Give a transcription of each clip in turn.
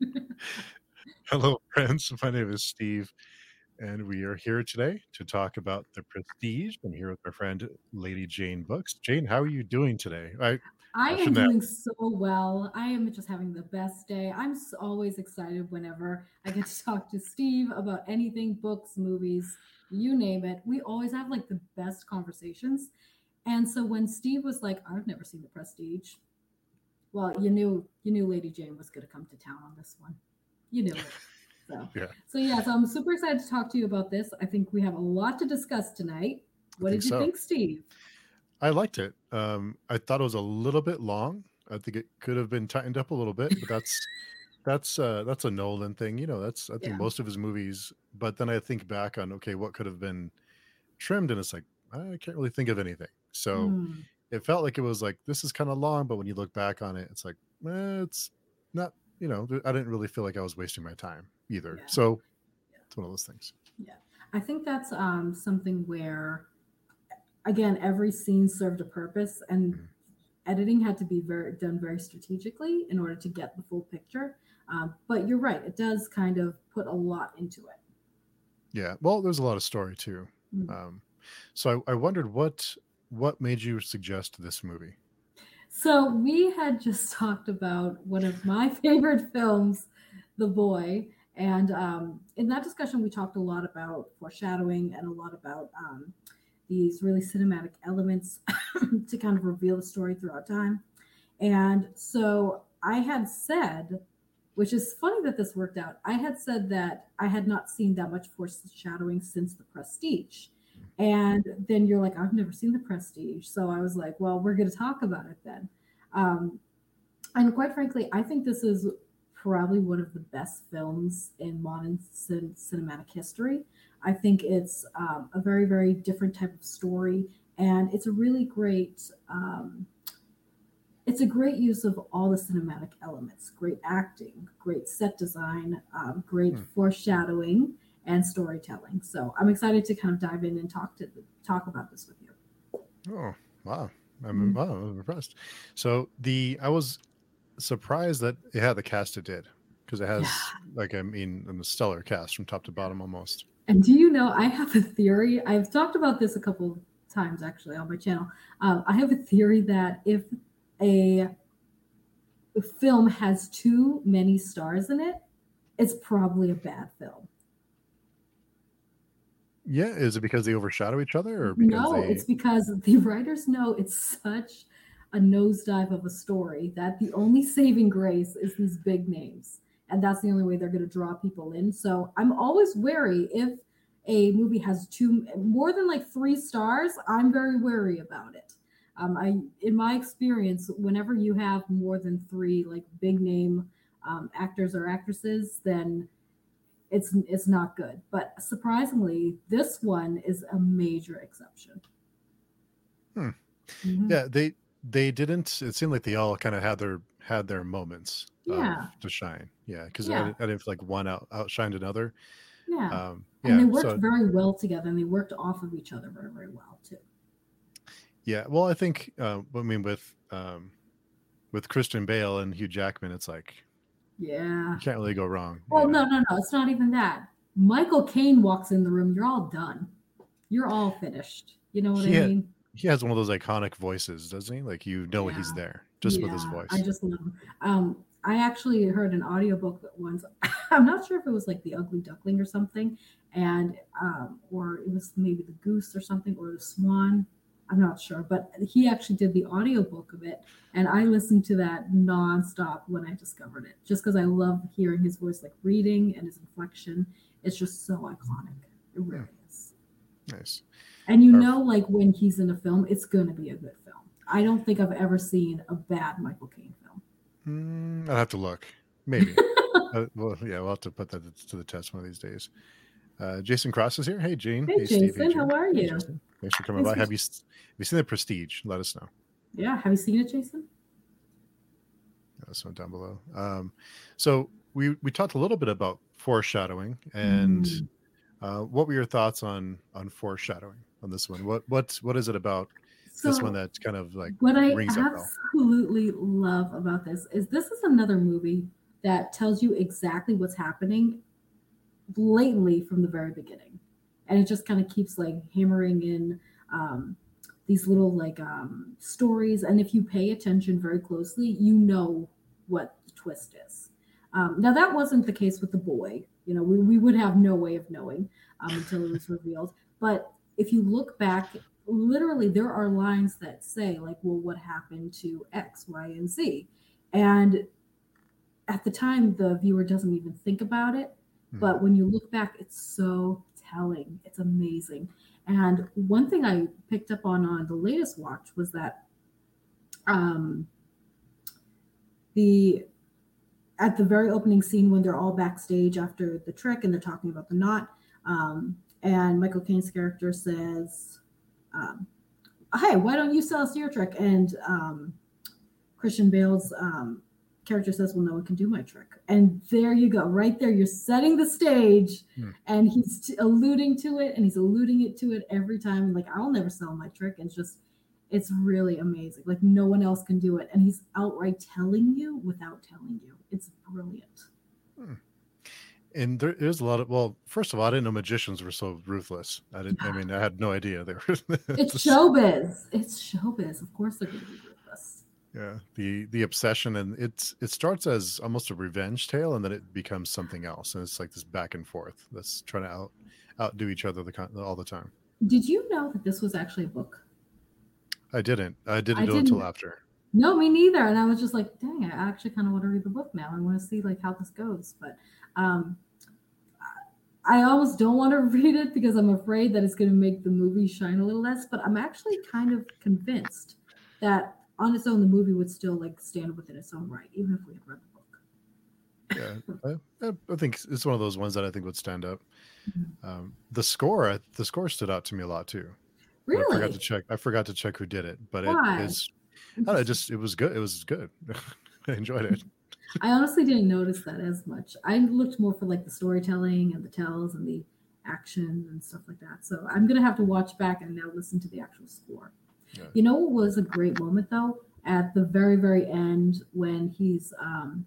Hello, friends. My name is Steve, and we are here today to talk about The Prestige. I'm here with my friend, Lady Jane Books. Jane, how are you doing today? I, I am doing so well. I am just having the best day. I'm always excited whenever I get to talk to Steve about anything books, movies, you name it. We always have like the best conversations. And so when Steve was like, I've never seen The Prestige, well, you knew you knew Lady Jane was going to come to town on this one. You knew it. So yeah. So yeah, so I'm super excited to talk to you about this. I think we have a lot to discuss tonight. What did you so. think, Steve? I liked it. Um, I thought it was a little bit long. I think it could have been tightened up a little bit, but that's that's uh that's a Nolan thing. You know, that's I think yeah. most of his movies. But then I think back on okay, what could have been trimmed, and it's like I can't really think of anything. So mm. It felt like it was like this is kind of long, but when you look back on it, it's like eh, it's not. You know, I didn't really feel like I was wasting my time either. Yeah. So yeah. it's one of those things. Yeah, I think that's um something where again every scene served a purpose and. Mm editing had to be very done very strategically in order to get the full picture. Um, but you're right; it does kind of put a lot into it. Yeah, well, there's a lot of story too. Mm-hmm. Um, so I, I wondered what what made you suggest this movie. So we had just talked about one of my favorite films, The Boy, and um, in that discussion we talked a lot about foreshadowing and a lot about um, these really cinematic elements to kind of reveal the story throughout time. And so I had said, which is funny that this worked out, I had said that I had not seen that much foreshadowing since The Prestige. And then you're like, I've never seen The Prestige. So I was like, well, we're going to talk about it then. Um, and quite frankly, I think this is probably one of the best films in modern cin- cinematic history. I think it's um, a very, very different type of story, and it's a really great. Um, it's a great use of all the cinematic elements, great acting, great set design, um, great hmm. foreshadowing, and storytelling. So I'm excited to kind of dive in and talk to talk about this with you. Oh wow, I'm, mm-hmm. wow, I'm impressed. So the I was surprised that it had the cast it did because it has yeah. like I mean a stellar cast from top to bottom almost. And do you know, I have a theory. I've talked about this a couple times actually on my channel. Um, I have a theory that if a film has too many stars in it, it's probably a bad film. Yeah, is it because they overshadow each other, or no? They... It's because the writers know it's such a nosedive of a story that the only saving grace is these big names and that's the only way they're going to draw people in. So I'm always wary if a movie has two more than like three stars. I'm very wary about it. Um, I, in my experience, whenever you have more than three like big name um, actors or actresses, then it's it's not good. But surprisingly, this one is a major exception. Hmm. Mm-hmm. Yeah, they they didn't. It seemed like they all kind of had their had their moments yeah. to shine. Yeah, because yeah. I, I, didn't feel like one out outshined another. Yeah. Um, yeah. And they worked so, very well together, and they worked off of each other very, very well too. Yeah. Well, I think uh, I mean with um, with Christian Bale and Hugh Jackman, it's like yeah, you can't really go wrong. Well, no, no, no. It's not even that. Michael Caine walks in the room, you're all done. You're all finished. You know what he I mean? he has one of those iconic voices, doesn't he? Like you know yeah. he's there just yeah, with his voice. I just love him. Um, I actually heard an audiobook that once. I'm not sure if it was like the Ugly Duckling or something, and um, or it was maybe the Goose or something or the Swan. I'm not sure, but he actually did the audiobook of it, and I listened to that nonstop when I discovered it, just because I love hearing his voice, like reading and his inflection. It's just so iconic. It really is. Nice. And you know, like when he's in a film, it's going to be a good film. I don't think I've ever seen a bad Michael Caine film. Mm, I'll have to look. Maybe. uh, well, yeah, we'll have to put that to the test one of these days. Uh, Jason Cross is here. Hey, Jane. Hey, hey Jason. Steve, how are you? Hey, Thanks for coming by. Have you have you seen the Prestige? Let us know. Yeah. Have you seen it, Jason? Us know down below. Um, so we we talked a little bit about foreshadowing and mm. uh, what were your thoughts on on foreshadowing? on this one? What what what is it about so this one that's kind of like what I absolutely love about this is this is another movie that tells you exactly what's happening blatantly from the very beginning. And it just kind of keeps like hammering in um, these little like um, stories. And if you pay attention very closely, you know what the twist is. Um, now, that wasn't the case with the boy. You know, we, we would have no way of knowing um, until it was revealed. But if you look back, literally, there are lines that say, like, well, what happened to X, Y, and Z? And at the time, the viewer doesn't even think about it. Mm-hmm. But when you look back, it's so It's amazing. And one thing I picked up on on the latest watch was that um, the at the very opening scene when they're all backstage after the trick and they're talking about the knot, um, and Michael Caine's character says, um, "Hey, why don't you sell us your trick?" And um, Christian Bale's um, character says, Well, no one can do my trick. And there you go, right there. You're setting the stage hmm. and he's t- alluding to it and he's alluding it to it every time. Like, I'll never sell my trick. And it's just, it's really amazing. Like, no one else can do it. And he's outright telling you without telling you. It's brilliant. Hmm. And there is a lot of well, first of all, I didn't know magicians were so ruthless. I didn't. I mean, I had no idea they were. it's showbiz. It's showbiz. Of course, they're going to be yeah the the obsession and it's it starts as almost a revenge tale and then it becomes something else and it's like this back and forth that's trying to out outdo each other the, all the time did you know that this was actually a book i didn't i didn't I know didn't. until after no me neither and i was just like dang i actually kind of want to read the book now i want to see like how this goes but um I almost don't want to read it because I'm afraid that it's going to make the movie shine a little less. But I'm actually kind of convinced that on its own, the movie would still like stand within its own right, even if we had read the book. yeah, I, I, think it's one of those ones that I think would stand up. Mm-hmm. Um, the score, the score stood out to me a lot too. Really? I forgot to check. I forgot to check who did it, but Why? it is. I know, just it was good. It was good. I enjoyed it. I honestly didn't notice that as much. I looked more for like the storytelling and the tells and the action and stuff like that. So I'm gonna have to watch back and now listen to the actual score. Yeah. You know what was a great moment though? At the very, very end when he's um,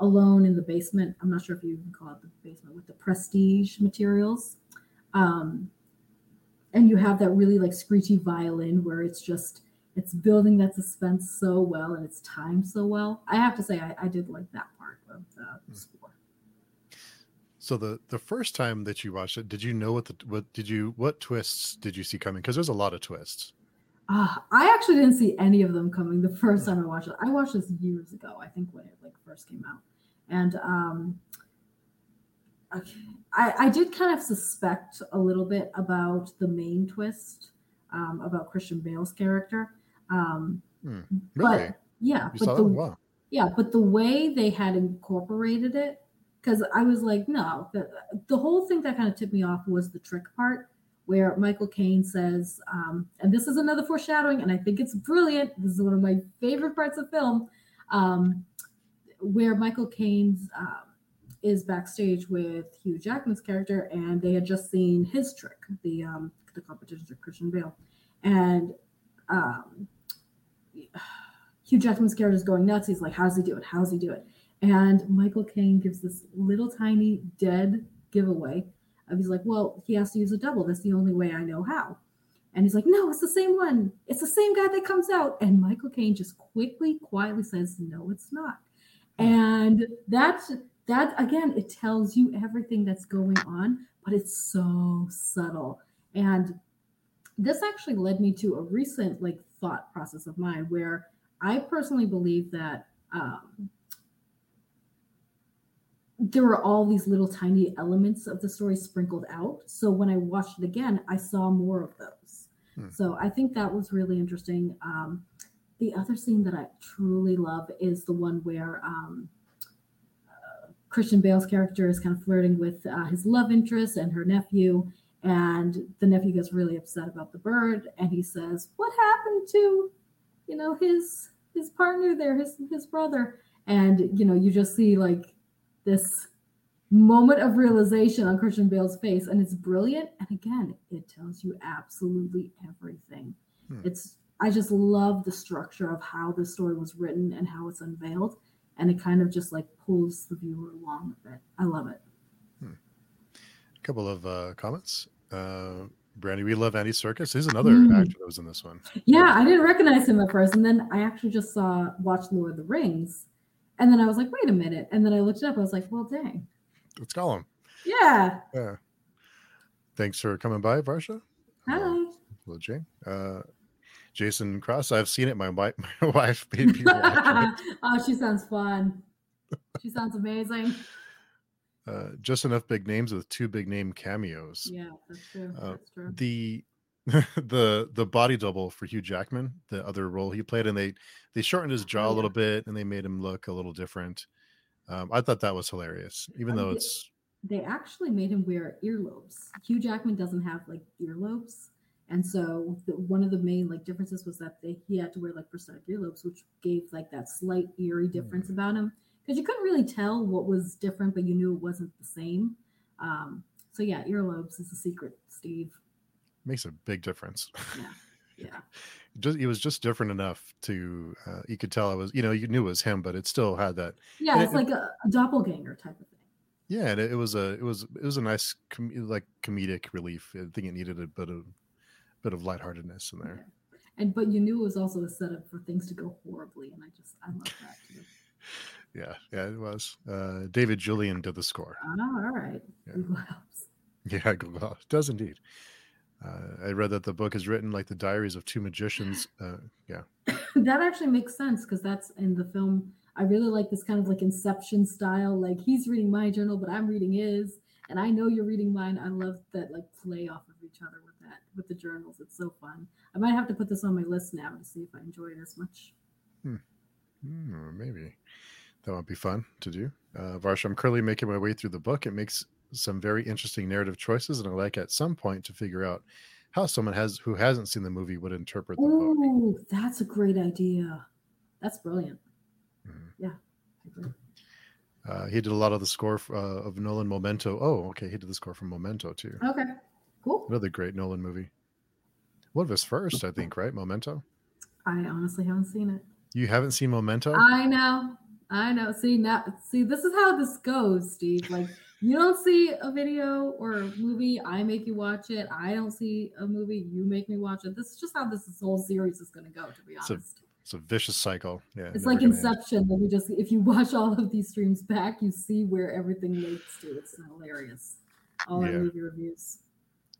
alone in the basement. I'm not sure if you even call it the basement with the prestige materials. Um, and you have that really like screechy violin where it's just it's building that suspense so well and it's timed so well. I have to say I, I did like that part of the, hmm. score. So the the first time that you watched it, did you know what the what did you what twists did you see coming? Because there's a lot of twists. Uh, I actually didn't see any of them coming the first time I watched it. I watched this years ago, I think when it like first came out, and um, I, I did kind of suspect a little bit about the main twist um, about Christian Bale's character. Um, hmm, really? But yeah, you but the, wow. yeah, but the way they had incorporated it, because I was like, no, the, the whole thing that kind of tipped me off was the trick part where Michael Caine says, um, and this is another foreshadowing, and I think it's brilliant. This is one of my favorite parts of film, um, where Michael Caine's um, is backstage with Hugh Jackman's character, and they had just seen his trick, the um, the competition of Christian Bale, and um, Hugh Jackman's character is going nuts. He's like, "How does he do it? How does he do it?" And Michael Caine gives this little tiny dead giveaway he's like, well, he has to use a double. That's the only way I know how. And he's like, no, it's the same one. It's the same guy that comes out. And Michael Caine just quickly, quietly says, no, it's not. And that's that again, it tells you everything that's going on, but it's so subtle. And this actually led me to a recent like thought process of mine where I personally believe that um, there were all these little tiny elements of the story sprinkled out. So when I watched it again, I saw more of those. Hmm. So I think that was really interesting. Um, the other scene that I truly love is the one where um, uh, Christian Bale's character is kind of flirting with uh, his love interest and her nephew. And the nephew gets really upset about the bird, and he says, "What happened to, you know, his his partner there, his his brother?" And you know, you just see like this moment of realization on Christian Bale's face, and it's brilliant. And again, it tells you absolutely everything. Hmm. It's I just love the structure of how the story was written and how it's unveiled. and it kind of just like pulls the viewer along with it. I love it. Hmm. A couple of uh, comments. Uh, Brandy, we love Andy Serkis. He's another Mm. actor that was in this one. Yeah, I didn't recognize him at first, and then I actually just saw watched Lord of the Rings, and then I was like, wait a minute, and then I looked it up. I was like, well, dang, Let's call him. yeah. Yeah. Thanks for coming by, Varsha. Hi. Hello, Jane. Uh, Jason Cross. I've seen it. My wife, my wife made me watch it. oh, she sounds fun. She sounds amazing. Uh, just enough big names with two big name cameos. Yeah, that's true. Uh, That's true. The the the body double for Hugh Jackman, the other role he played, and they they shortened his jaw Oh, a little bit and they made him look a little different. Um, I thought that was hilarious, even Oh, though it's They actually made him wear earlobes. Hugh Jackman doesn't have like earlobes, and so the, one of the main like differences was that they, he had to wear like prosthetic earlobes, which gave like that slight eerie difference Hmm. about him because you couldn't really tell what was different, but you knew it wasn't the same. Um, so yeah, earlobes is the secret, Steve. Makes a big difference. Yeah. just it was just different enough to uh, you could tell it was you know you knew it was him, but it still had that Yeah, it's it- like a, a doppelganger type of thing. yeah, and it, it was a it was it was a nice com- like comedic relief. I think it needed a bit of bit of lightheartedness in there. Yeah. And but you knew it was also a setup for things to go horribly, and I just I love that too. Yeah, yeah, it was. Uh, David Julyan did the score. Oh, all right. Yeah. Google helps. Yeah, Google it does indeed. Uh, I read that the book is written like the diaries of two magicians. Uh, yeah, that actually makes sense because that's in the film. I really like this kind of like Inception style. Like he's reading my journal, but I'm reading his, and I know you're reading mine. I love that like play off of each other with that with the journals. It's so fun. I might have to put this on my list now to see if I enjoy it as much. Hmm, maybe that would be fun to do. Uh, Varsha, I'm currently making my way through the book. It makes some very interesting narrative choices, and I like at some point to figure out how someone has who hasn't seen the movie would interpret the book. Oh, that's a great idea. That's brilliant. Mhm. Yeah. Uh, he did a lot of the score f- uh, of Nolan Memento. Oh, okay, he did the score for Memento too. Okay. Cool. Another great Nolan movie. One of his first, I think, right? Memento. I honestly haven't seen it. You haven't seen Memento? I know. I know. See now see this is how this goes, Steve. Like you don't see a video or a movie, I make you watch it. I don't see a movie, you make me watch it. This is just how this, this whole series is gonna go, to be It's a honest. It's a vicious cycle. Yeah, it's like end. Inception that we just if you watch all of these streams back, you see where everything leads to. It's hilarious. All our movie reviews.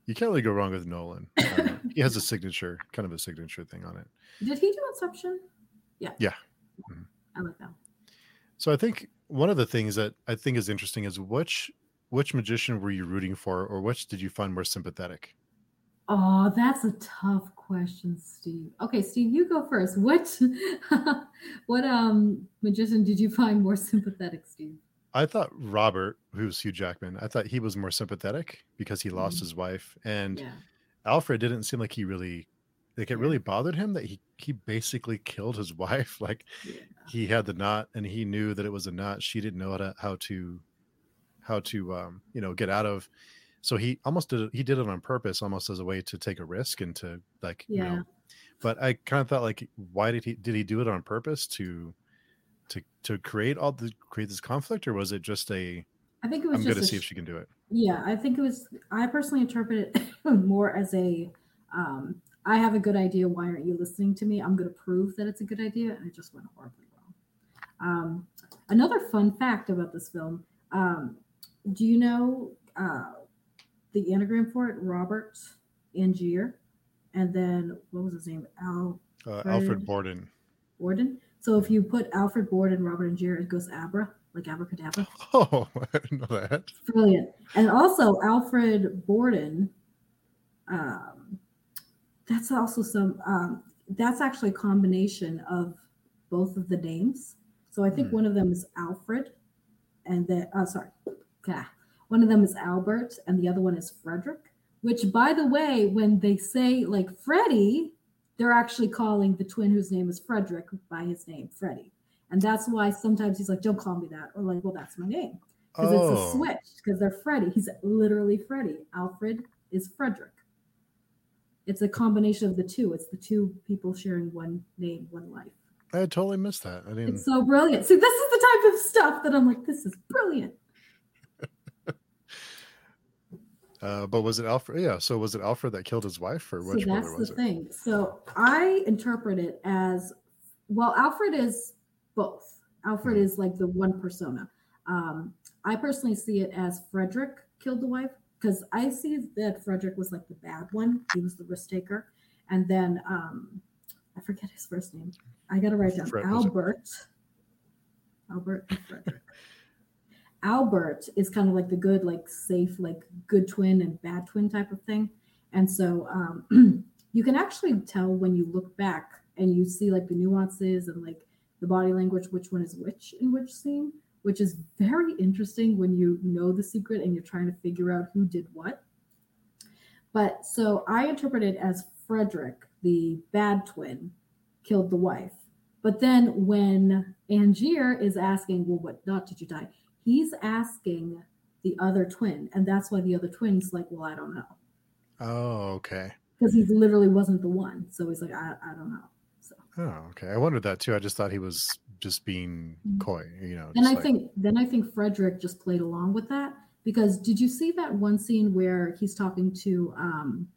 You can't really go wrong with Nolan. Uh, he has a signature, kind of a signature thing on it. Did he do Inception? Yeah. Yeah. Mhm. I like that. So I think one of the things that I think is interesting is which which magician were you rooting for, or which did you find more sympathetic? Oh, that's a tough question, Steve. Okay, Steve, you go first. What what um magician did you find more sympathetic, Steve? I thought Robert, who's Hugh Jackman, I thought he was more sympathetic because he lost Mhm. his wife, and Yeah. Alfred didn't seem like he really like it really bothered him that he he basically killed his wife. Like Yeah. he had the knot and he knew that it was a knot. She didn't know how to how to how to um you know get out of. So he almost did it. He did it on purpose, almost as a way to take a risk and to like you Yeah. know. But I kind of thought like, why did he did he do it on purpose to to to create all the create this conflict, or was it just a I think it was I'm going to a see if she can do it? Yeah, I think it was. I personally interpret it more as a. Um, I have a good idea. Why aren't you listening to me? I'm going to prove that it's a good idea, and it just went horribly wrong. Um, another fun fact about this film. Um, do you know uh, the anagram for it? Robert Angier, and then what was his name? Al Uh, Alfred Borden. Borden. So if you put Alfred Borden, Robert Angier, it goes Abra, like abracadabra. Oh, I didn't know that. Brilliant. And also Alfred Borden. Um, that's also some. Um, that's actually a combination of both of the names. So I think Hmm. one of them is Alfred, and the uh, sorry, yeah, one of them is Albert, and the other one is Frederick. Which, by the way, when they say like Freddie, they're actually calling the twin whose name is Frederick by his name, Freddie. And that's why sometimes he's like, "Don't call me that," or like, "Well, that's my name." because it's a Oh, switch because they're Freddie. He's literally Freddie. Alfred is Frederick. It's a combination of the two. It's the two people sharing one name, one life. I totally missed that. I didn't. It's so brilliant. See, this is the type of stuff that I'm like, this is brilliant. Uh, but was it Alfred? Yeah. So was it Alfred that killed his wife, or which so that's was the it? thing. So I interpret it as well. Alfred is both. Alfred Mhm. is like the one persona. Um, I personally see it as Frederick killed the wife because I see that Frederick was like the bad one. He was the risk taker, and then um, I forget his first name. I got to write down Fred- Albert. Albert and Frederick. Albert is kind of like the good, like safe, like good twin and bad twin type of thing. And so um, you can actually tell when you look back and you see like the nuances and like the body language, which one is which in which scene, which is very interesting when you know the secret and you're trying to figure out who did what. But so I interpret it as Frederick, the bad twin, killed the wife. But then when Angier is asking, well, what not did you die? He's asking the other twin. And that's why the other twin's like, well, I don't know. Oh, okay. Because he literally wasn't the one. So he's like, I, I don't know. So Oh, okay. I wondered that too. I just thought he was just being Mhm. coy, you know. and I like- think then I think Frederick just played along with that. Because did you see that one scene where he's talking to um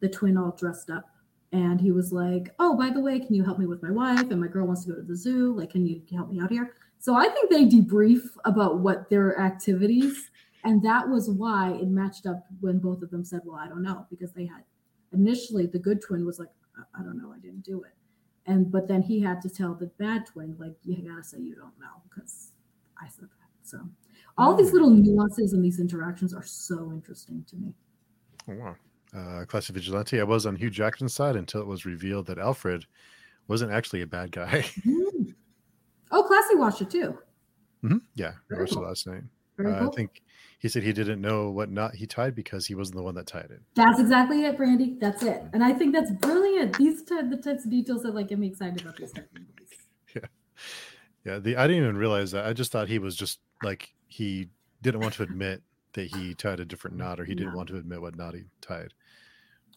the twin all dressed up? And he was like, Oh, by the way, can you help me with my wife? And my girl wants to go to the zoo. Like, can you help me out here? So I think they debrief about what their activities, and that was why it matched up when both of them said, "Well, I don't know," because they had initially the good twin was like, "I, I don't know, I didn't do it," and but then he had to tell the bad twin, like, "You gotta say you don't know because I said that." So all these little nuances and these interactions are so interesting to me. Oh, wow. Uh, Classic Vigilante. I was on Hugh Jackson's side until it was revealed that Alfred wasn't actually a bad guy. Mm. Oh, Classy watched it too. Mhm. Yeah, I watched it last night. Uh, cool. I think he said he didn't know what knot he tied because he wasn't the one that tied it. That's exactly it, Brandy. That's it. And I think that's brilliant. These ty- the types of details that like get me excited about these type movies. Yeah, the I didn't even realize that. I just thought he was just like he didn't want to admit that he tied a different knot, or he didn't No. want to admit what knot he tied.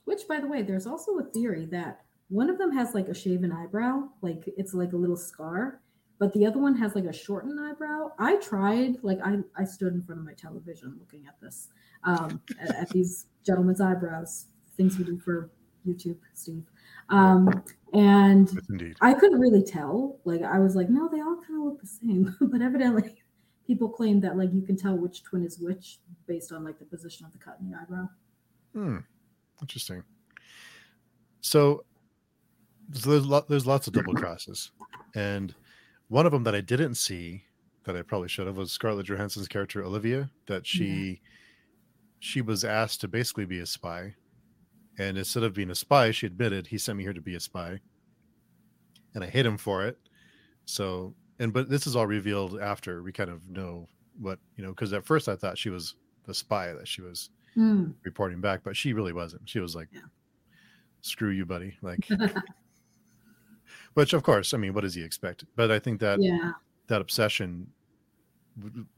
Which, by the way, there's also a theory that one of them has like a shaven eyebrow, like it's like a little scar, but the other one has like a shortened eyebrow. I tried, like I, I stood in front of my television looking at this, um, at, at these gentlemen's eyebrows, things we do for YouTube, Steve. Um, and Yes. I couldn't really tell. Like I was like, no, they all kind of look the same. but evidently, people claim that like you can tell which twin is which based on like the position of the cut in the eyebrow. Hmm. Interesting. So, so there's there's lots of double crosses, and one of them that I didn't see that I probably should have was Scarlett Johansson's character Olivia. That she she was asked to basically be a spy, and instead of being a spy, she admitted he sent me here to be a spy, and I hate him for it. So, and but this is all revealed after we kind of know what you know because at first I thought she was the spy that she was Hmm. reporting back, but she really wasn't. She was like, Yeah. "Screw you, buddy!" Like, which of course, I mean, what does he expect? But I think that yeah. that obsession,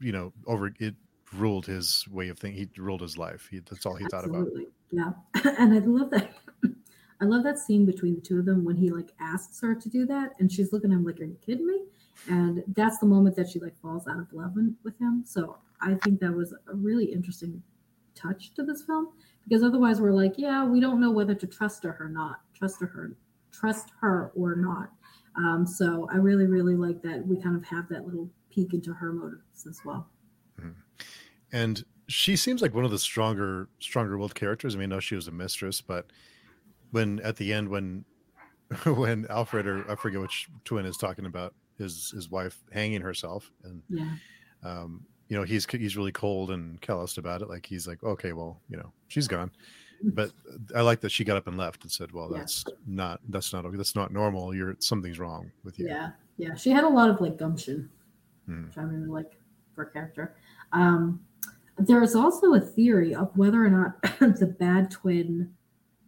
you know, over it ruled his way of thinking. He ruled his life. He, that's all he thought about. Yeah. and I love that. I love that scene between the two of them when he like asks her to do that and she's looking at him like, Are you kidding me? And that's the moment that she like falls out of love with him. So I think that was a really interesting touch to this film because otherwise we're like, yeah, we don't know whether to trust her or not, trust her, trust her or not. Um, so I really, really like that we kind of have that little peek into her motives as well. And she seems like one of the stronger, stronger willed characters. I mean, I know she was a mistress, but when at the end, when when Alfred or I forget which twin is talking about his his wife hanging herself, and Yeah. um, you know he's he's really cold and calloused about it. Like he's like, okay, well, you know, she's gone. But I like that she got up and left and said, "Well, Yeah. that's not that's not that's not normal. You're something's wrong with you." Yeah, yeah. She had a lot of like gumption, Hmm. which I really like for a character. Um, there is also a theory of whether or not the bad twin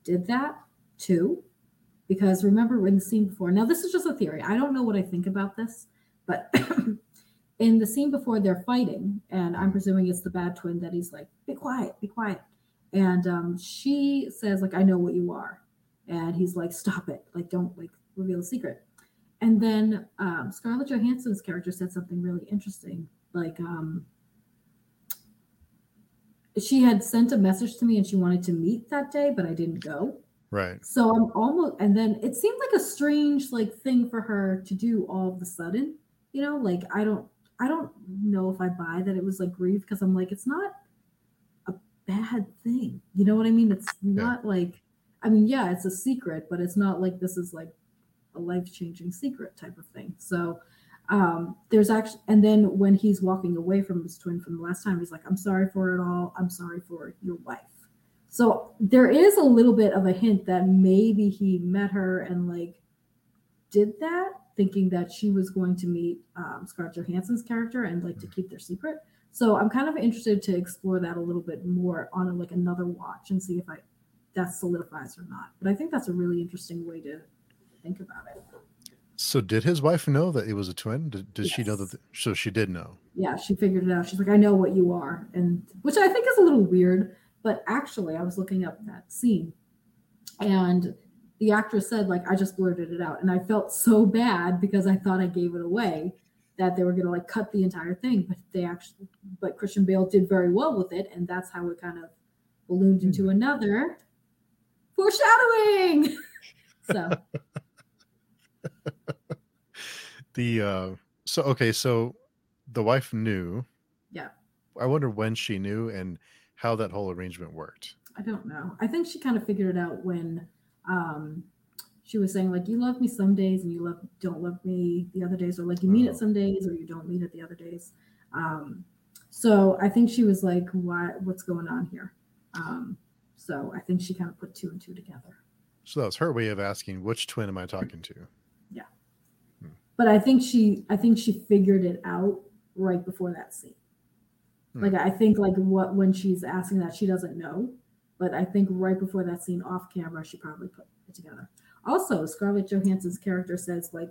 did that too, because remember in the scene before. Now this is just a theory. I don't know what I think about this, but in the scene before they're fighting, and I'm presuming it's the bad twin that he's like, "Be quiet, be quiet," and um, she says like, "I know what you are," and he's like, "Stop it! Like don't like reveal the secret." and then um, Scarlett Johansson's character said something really interesting. Like, um, she had sent a message to me and she wanted to meet that day, but I didn't go. Right. So I'm almost, and then it seemed like a strange like thing for her to do all of a sudden. You know, like I don't, I don't know if I buy that it was like grief because I'm like, it's not bad thing. You know what I mean? It's not yeah. like, I mean, yeah, it's a secret, but it's not like this is like a life changing secret type of thing. So um, there's actually, and then when he's walking away from his twin from the last time, he's like, I'm sorry for it all. I'm sorry for your wife. So there is a little bit of a hint that maybe he met her and like did that, thinking that she was going to meet um, Scarlett Johansson's character and like to keep their secret. So I'm kind of interested to explore that a little bit more on a, like another watch and see if I that solidifies or not. But I think that's a really interesting way to think about it. So did his wife know that it was a twin? Did, did yes. she know that? The, so she did know. Yeah, she figured it out. She's like, I know what you are, and which I think is a little weird. But actually, I was looking up that scene, and the actress said, like, I just blurted it out, and I felt so bad because I thought I gave it away that they were going to like cut the entire thing, but they actually, but Christian Bale did very well with it, and that's how it kind of ballooned hmm. into another foreshadowing. so. The uh so okay so the wife knew. Yeah. I wonder when she knew and how that whole arrangement worked. I don't know. I think she kind of figured it out when um she was saying like you love me some days and you love don't love me the other days or like you mean oh. it some days or you don't mean it the other days um so i think she was like what what's going on here um so i think she kind of put two and two together so that was her way of asking which twin am i talking to Yeah. but I think she I think she figured it out right before that scene. Hmm. Like I think like what when she's asking that she doesn't know, but I think right before that scene off camera she probably put it together. Also, Scarlett Johansson's character says like,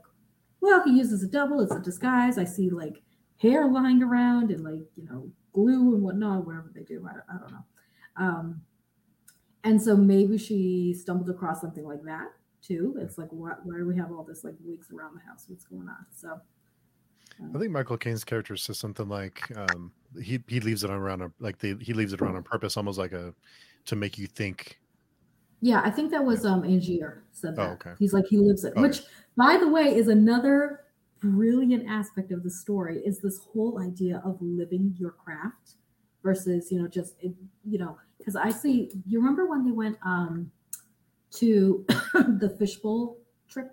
well, he uses a double, it's a disguise. I see like hair lying around and like you know glue and whatnot, whatever they do. I, I don't know. Um, and so maybe she stumbled across something like that too. It's like, why, why do we have all this like wigs around the house? What's going on? So. I think Michael Caine's character says something like um, he he leaves it around like he leaves it around on purpose, almost like a to make you think. Yeah, I think that was um Angier said that. Oh, okay. He's like he lives it, oh, which by the way is another brilliant aspect of the story is this whole idea of living your craft versus you know just you know because I see you remember when they went um to the fishbowl trick,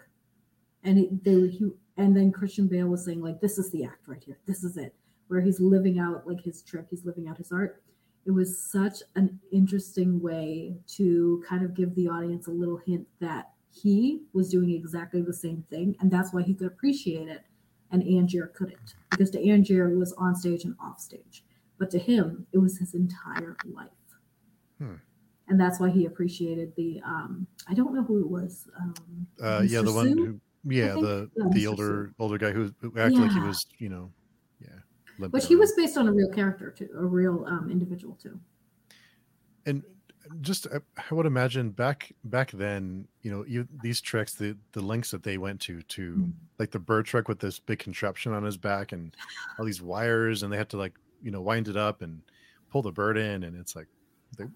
and he, they he, and then Christian Bale was saying like, "This is the act right here. This is it." Where he's living out like his trick, he's living out his art. It was such an interesting way to kind of give the audience a little hint that he was doing exactly the same thing, and that's why he could appreciate it, and Angier couldn't, because to Angier it was on stage and off stage, but to him it was his entire life. Hmm and that's why he appreciated the. Um, I don't know who it was. Um, uh, yeah, the one who, yeah, the the older older guy who, who acted yeah. like he was, you know, yeah. But he was based on a real character too, a real um, individual too. And just I would imagine back back then, you know, you, these tricks, the the links that they went to to mm-hmm. like the bird trick with this big contraption on his back and all these wires, and they had to like you know wind it up and pull the bird in, and it's like they a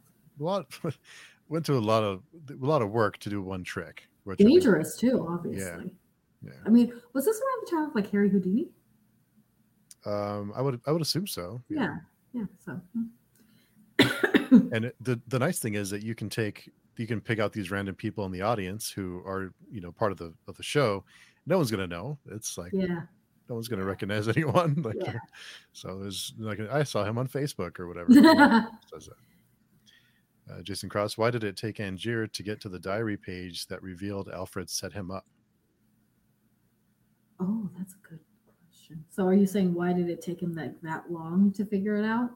lot went to a lot of a lot of work to do one trick. Dangerous I mean, too, obviously. Yeah. yeah. I mean, was this around the time of like Harry Houdini? Um, I would I would assume so. Yeah, yeah. so. and it, the the nice thing is that you can take you can pick out these random people in the audience who are you know part of the of the show. No one's gonna know. It's like yeah. No one's gonna recognize anyone. Like, yeah. so there's like I saw him on Facebook or whatever. says that. Uh, Jason Cross, why did it take Angier to get to the diary page that revealed Alfred set him up? Oh, that's a good question. So, are you saying why did it take him like that long to figure it out?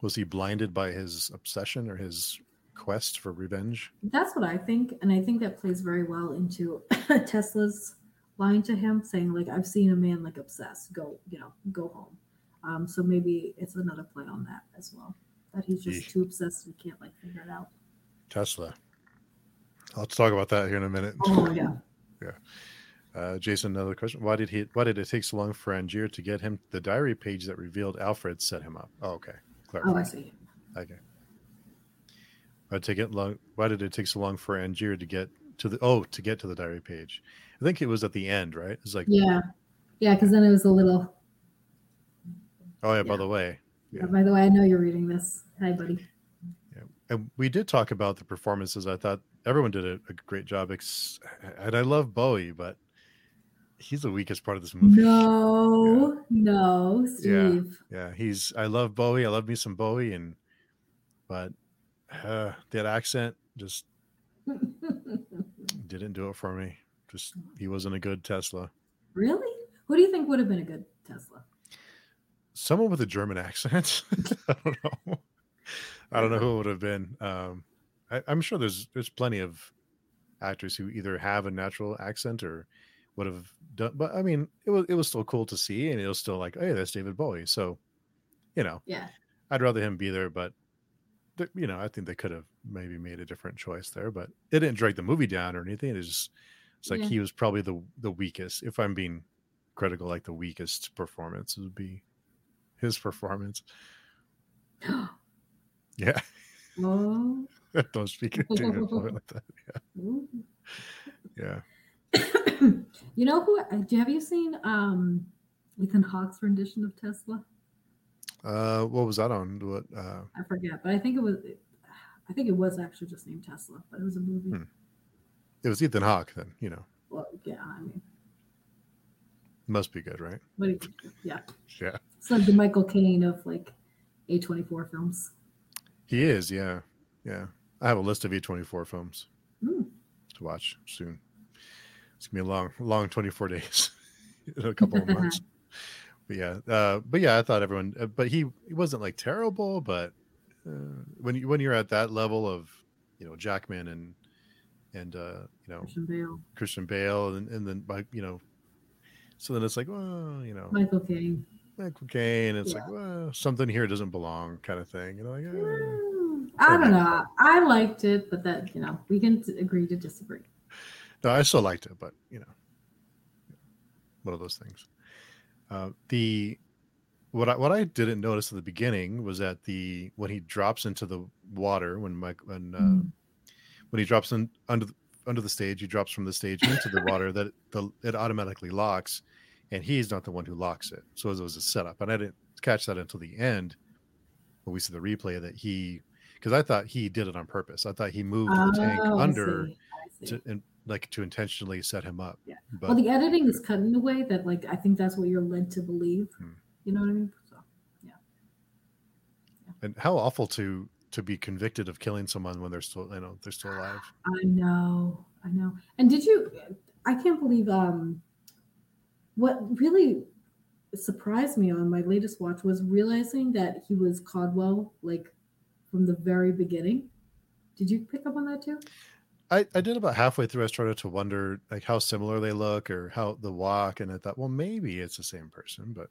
Was he blinded by his obsession or his quest for revenge? That's what I think, and I think that plays very well into Tesla's line to him, saying like, "I've seen a man like obsessed. Go, you know, go home." Um, so maybe it's another play on that as well that he's just too obsessed and can't like figure it out. Tesla. Let's talk about that here in a minute. Oh yeah. yeah. Uh, Jason, another question: Why did he? Why did it take so long for Angier to get him the diary page that revealed Alfred set him up? Oh, okay. Clarify. Oh, I see. Okay. Why did it take long? Why did it take so long for Angier to get to the? Oh, to get to the diary page. I think it was at the end, right? It's like yeah, yeah, because then it was a little. Oh yeah, yeah. By the way. Yeah. By the way, I know you're reading this. Hi, buddy. Yeah, and we did talk about the performances. I thought everyone did a, a great job, and I love Bowie, but he's the weakest part of this movie. No, yeah. no, Steve. Yeah, yeah, he's. I love Bowie. I love me some Bowie, and but uh, that accent just didn't do it for me. Just he wasn't a good Tesla. Really? Who do you think would have been a good Tesla? Someone with a German accent. I don't know. I don't know who it would have been. Um, I, I'm sure there's there's plenty of actors who either have a natural accent or would have done. But I mean, it was it was still cool to see, and it was still like, oh, hey, that's David Bowie. So, you know, yeah, I'd rather him be there. But you know, I think they could have maybe made a different choice there. But it didn't drag the movie down or anything. It's just it's like yeah. he was probably the the weakest. If I'm being critical, like the weakest performance would be his performance. yeah. Oh. Don't speak it to me like that. Yeah. yeah. you know who? Uh, have you seen um, Ethan Hawke's rendition of Tesla? Uh, what was that on? What? Uh... I forget, but I think it was. I think it was actually just named Tesla, but it was a movie. Hmm. It was Ethan Hawke, then you know. Well, yeah, I mean, must be good, right? But yeah, yeah. It's like the Michael Caine of like A twenty four films. He is, yeah, yeah. I have a list of A twenty four films mm. to watch soon. It's gonna be a long, long twenty four days in a couple of months. but yeah, uh, but yeah, I thought everyone, uh, but he he wasn't like terrible, but uh, when you when you're at that level of you know Jackman and and uh, you know Christian Bale, Christian Bale, and and then by you know, so then it's like well, you know Michael Caine, Michael Caine. It's yeah. like well, something here doesn't belong, kind of thing. You know, like eh, I don't know. I liked it, but that you know we can agree to disagree. No, I still liked it, but you know, one of those things. Uh, the what I what I didn't notice at the beginning was that the when he drops into the water when Mike when uh, mm. when he drops in under the, under the stage, he drops from the stage into the water that the it automatically locks, and he's not the one who locks it. So it was a setup, and I didn't catch that until the end when we see the replay that he because I thought he did it on purpose. I thought he moved oh, the tank oh, under to, and like to intentionally set him up. Yeah. But, well, the editing is cut in a way that like I think that's what you're led to believe. Hmm. You know what I mean? So yeah. yeah. And how awful to to be convicted of killing someone when they're still you know they're still alive. I know, I know. And did you? I can't believe um what really surprised me on my latest watch was realizing that he was Caldlow like from the very beginning. Did you pick up on that too? I, I did about halfway through. I started to wonder like how similar they look or how the walk, and I thought, well, maybe it's the same person, but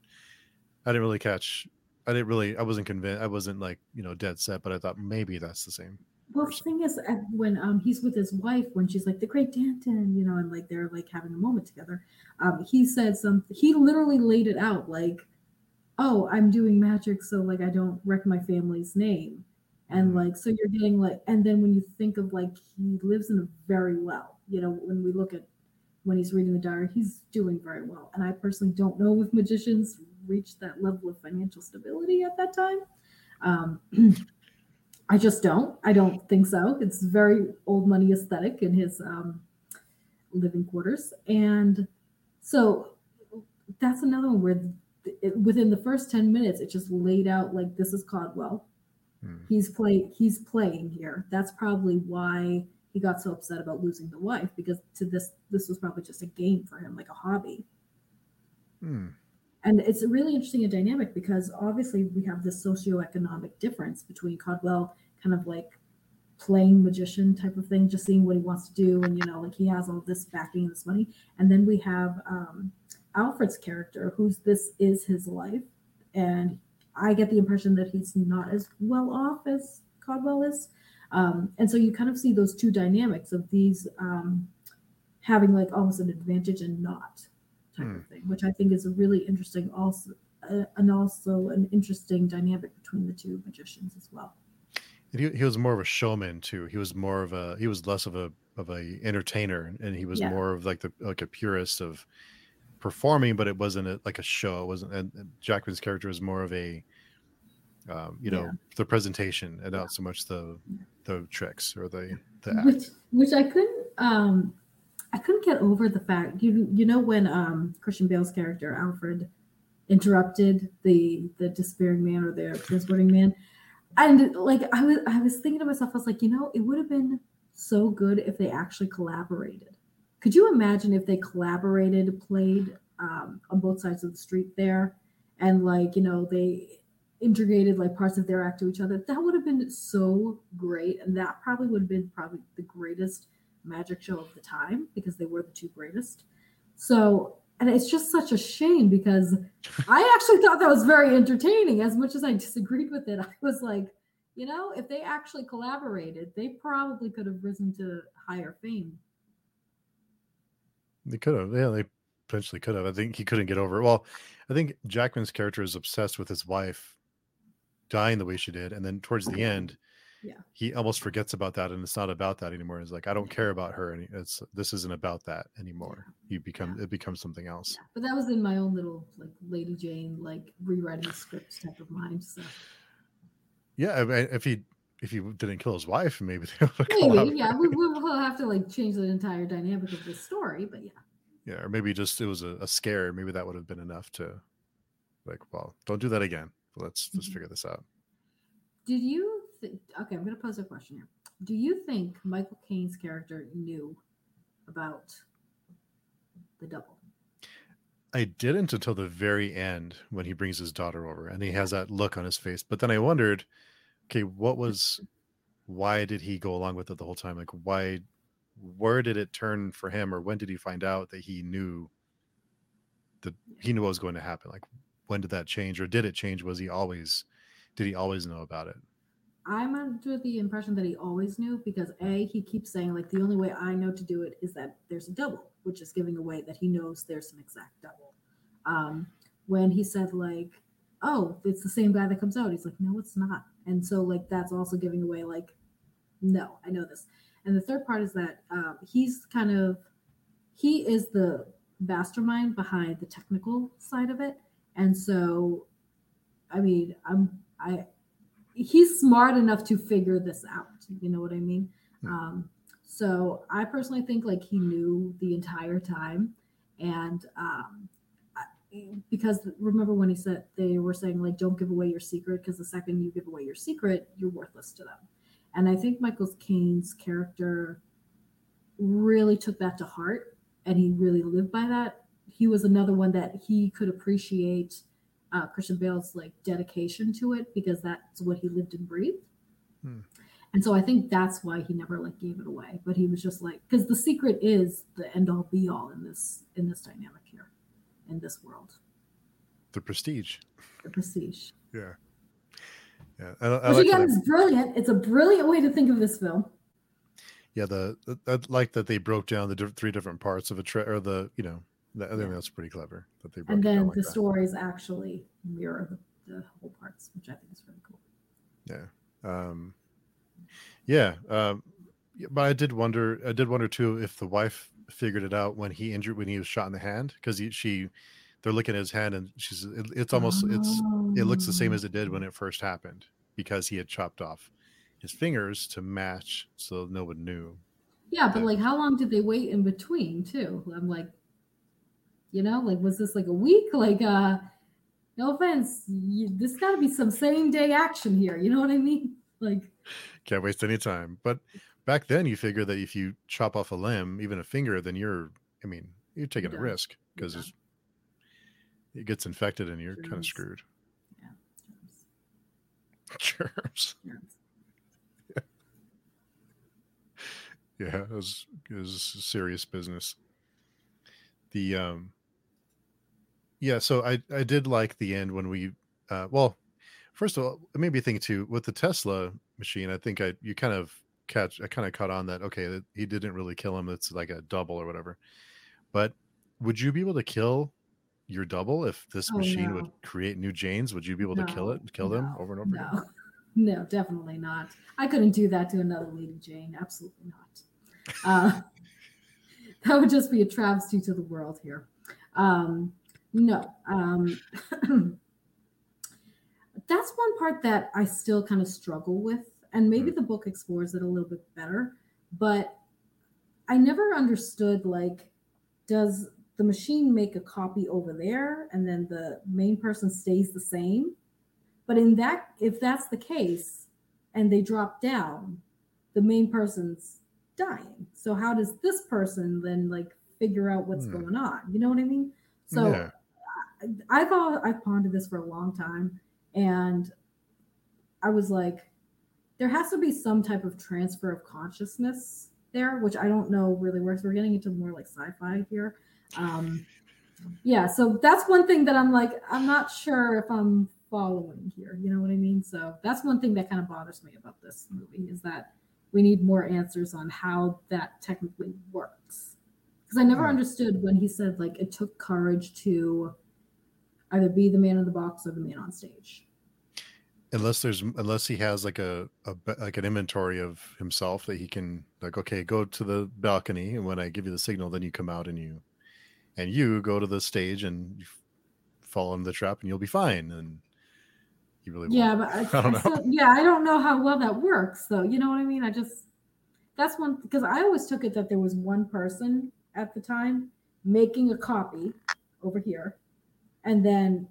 I didn't really catch. I didn't really. I wasn't convinced. I wasn't like you know dead set, but I thought maybe that's the same. Well, the thing is, when um he's with his wife, when she's like the Great Danton, you know, and like they're like having a moment together, um, he said something. He literally laid it out like, "Oh, I'm doing magic, so like I don't wreck my family's name." And mm-hmm. like so you're getting like and then when you think of like he lives in a very well you know when we look at when he's reading the diary he's doing very well. And i personally don't know if magicians reach that level of financial stability at that time. Um, i just don't. I don't think so. It's very old money aesthetic in his um, living quarters. And so that's another one where it, within the first 10 minutes it just laid out like this is caldlow Hmm. He's play he's playing here. That's probably why he got so upset about losing the wife because to this this was probably just a game for him, like a hobby. Hmm. And it's a really interesting a dynamic because obviously we have this socioeconomic difference between Caldlow kind of like playing magician type of thing, just seeing what he wants to do, and you know, like he has all this backing and this money. And then we have um, Alfred's character, who's this is his life, and I get the impression that he's not as well off as Caldlow is. Um, and so you kind of see those two dynamics of these um, having like almost an advantage and not type hmm. of thing, which I think is a really interesting also uh, and also an interesting dynamic between the two magicians as well. He, he was more of a showman too. He was more of a he was less of a of a entertainer, and he was yeah. more of like the like a purist of performing, but it wasn't a, like a show. It wasn't. And, Jackman's character was more of a um, you know yeah. the presentation and not so much the the tricks or the the act. Which, which I couldn't um I couldn't get over the fact you you know when um Christian Bale's character Alfred interrupted the the despairing man or the transporting man and like I was I was thinking to myself I was like you know it would have been so good if they actually collaborated could you imagine if they collaborated played um, on both sides of the street there and like you know they integrated like parts of their act to each other that would have been so great and that probably would have been probably the greatest magic show of the time because they were the two greatest so and it's just such a shame because I actually thought that was very entertaining. As much as I disagreed with it, I was like, you know, if they actually collaborated, they probably could have risen to higher fame. They could have, yeah, they potentially could have. I think he couldn't get over it. Well, I think Jackman's character is obsessed with his wife dying the way she did, and then towards the mm-hmm. end, yeah he almost forgets about that and it's not about that anymore it's like i don't care about her and it's this isn't about that anymore you become yeah. it becomes something else yeah. but that was in my own little like lady jane like rewriting scripts type of mind so yeah if he if he didn't kill his wife maybe maybe yeah we, will have to like change the entire dynamic of the story but yeah yeah or maybe just it was a, a scare maybe that would have been enough to like well don't do that again let's mm-hmm. just figure this out did you th- okay, I'm going to pose a question here. Do you think Michael Caine's character knew about the double? I didn't until the very end when he brings his daughter over and he has that look on his face. But then I wondered, okay, what was, why did he go along with it the whole time? Like, why, where did it turn for him, or when did he find out that he knew that he knew what was going to happen? Like, when did that change, or did it change? Was he always, did he always know about it? I'm under the impression that he always knew because A, he keeps saying, like, the only way I know to do it is that there's a double, which is giving away that he knows there's an exact double. Um, when he said, like, oh, it's the same guy that comes out, he's like, no, it's not. And so, like, that's also giving away, like, no, I know this. And the third part is that um, he's kind of, he is the mastermind behind the technical side of it. And so, I mean, I'm, I, he's smart enough to figure this out. You know what I mean? Um, so I personally think like he knew the entire time, and um, because remember when he said they were saying like don't give away your secret because the second you give away your secret you're worthless to them, and I think Michael Caine's character really took that to heart and he really lived by that. He was another one that he could appreciate uh, Christian Bale's like dedication to it because that's what he lived and breathed. Hmm. And so I think that's why he never like gave it away. But he was just like because the secret is the end all be all in this in this dynamic here, in this world. The prestige. The prestige. Yeah. Yeah. I, I Which like again is brilliant. It's a brilliant way to think of this film. Yeah, the, the I like that they broke down the three different parts of a tra- or the you know I think yeah. that's pretty clever that they. And then like the that. stories actually mirror the, the, whole parts, which I think is really cool. Yeah, um, yeah, um, but I did wonder. I did wonder too if the wife figured it out when he injured when he was shot in the hand because she, they're looking at his hand and she's it, it's almost oh. it's it looks the same as it did when it first happened because he had chopped off his fingers to match so no one knew. Yeah, but like how long did they wait in between too? I'm like you know, like was this like a week? Like, uh, no offense, you, this got to be some same day action here. You know what I mean? Like, can't waste any time. But back then, you figure that if you chop off a limb, even a finger, then you're, I mean, you're taking a risk because it gets infected and you're kind of screwed. Yeah, germs. Germs. germs. Yeah. yeah, it was, it was serious business. The um yeah, so I I did like the end when we uh well, first of all, it made me think too with the Tesla machine, I think I you kind of catch. I kind of caught on that. Okay, that he didn't really kill him. It's like a double or whatever. But would you be able to kill your double if this Oh, machine no. would create new Janes? Would you be able to kill No, it, kill them over and over again? No, no, definitely not. I couldn't do that to another Lady Jane. Absolutely not. Uh, that would just be a travesty to the world here. Um, no. Um, that's one part that I still kind of struggle with, and maybe Mm. the book explores it a little bit better. But I never understood like, does the machine make a copy over there, and then the main person stays the same? But in that, if that's the case, and they drop down, the main person's dying. So how does this person then like figure out what's Hmm. going on? You know what I mean? So Yeah. I, I thought I've pondered this for a long time, and I was like, there has to be some type of transfer of consciousness there, which I don't know really works. We're getting into more like sci-fi here. Um, yeah, so that's one thing that I'm like, I'm not sure if I'm following here. You know what I mean? So that's one thing that kind of bothers me about this movie is that we need more answers on how that technically works. Because I never Hmm. understood when he said like it took courage to either be the man in the box or the man on stage. Unless there's unless he has like a, a like an inventory of himself that he can like okay go to the balcony and when i give you the signal then you come out and you and you go to the stage and you fall into the trap and you'll be fine and you really Yeah, won't. but I, I don't still- yeah, I don't know how well that works though. You know what I mean? I just that's one because I always took it that there was one person at the time making a copy over here, and then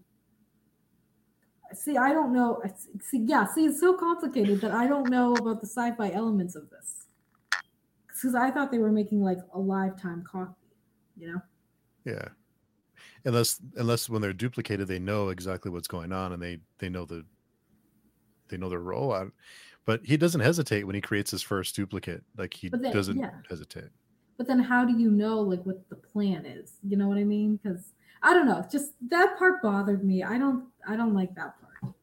see, I don't know. See, yeah, see, it's so complicated that I don't know about the sci-fi elements of this because I thought they were making like a lifetime copy. You know? yeah unless unless when they're duplicated they know exactly what's going on and they they know the they know their role out but he doesn't hesitate when he creates his first duplicate like he then- doesn't yeah. hesitate but then how do you know like what the plan is you know what i mean because i don't know just that part bothered me i don't i don't like that part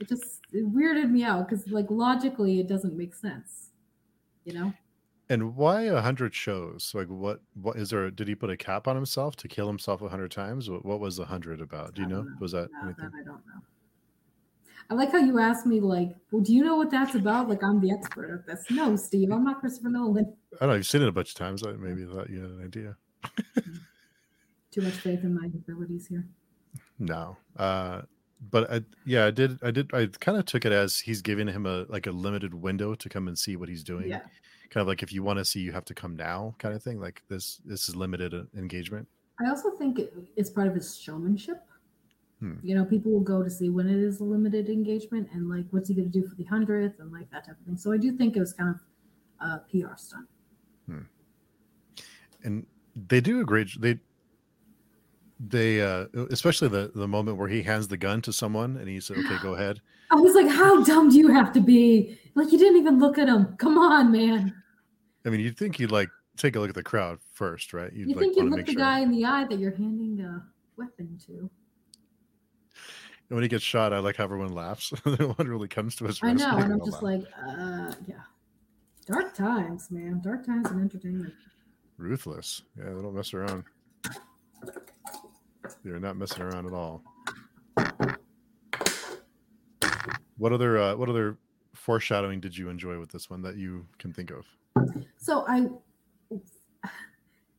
it just it weirded me out because like logically it doesn't make sense you know And why a hundred shows? Like, what? What is there? Did he put a cap on himself to kill himself a hundred times? What, what was the hundred about? Do you know? know. Was that no, anything? that i don't know i like how you asked me like well do you know what that's about like i'm the expert at this no steve i'm not christopher nolan I don't know. You've seen it a bunch of times. I maybe thought you had an idea. Hmm. Too much faith in my abilities here No. Uh, but I, yeah, I did. I did. I kind of took it as he's giving him a like a limited window to come and see what he's doing. yeah Kind of like if you want to see, you have to come now, kind of thing. Like this. This is limited uh, engagement. I also think it's part of his showmanship. Hmm. You know, people will go to see when it is a limited engagement and like, what's he going to do for the hundredth and like that type of thing. So I do think it was kind of a PR stunt. and they do a great they they uh especially the the moment where he hands the gun to someone and he said okay go ahead I was like, how dumb do you have to be? Like, you didn't even look at him. Come on, man. i mean you'd think you'd like take a look at the crowd first right you'd You like think you wanna look the sure guy in the eye that you're handing a weapon to. and when he gets shot i like how everyone laughs no one really comes to his I know. And I'm just laugh. like, uh, yeah. Dark times, man. Dark times in entertainment. ruthless yeah they don't mess around they're not messing around at all what other uh what other foreshadowing did you enjoy with this one that you can think of So I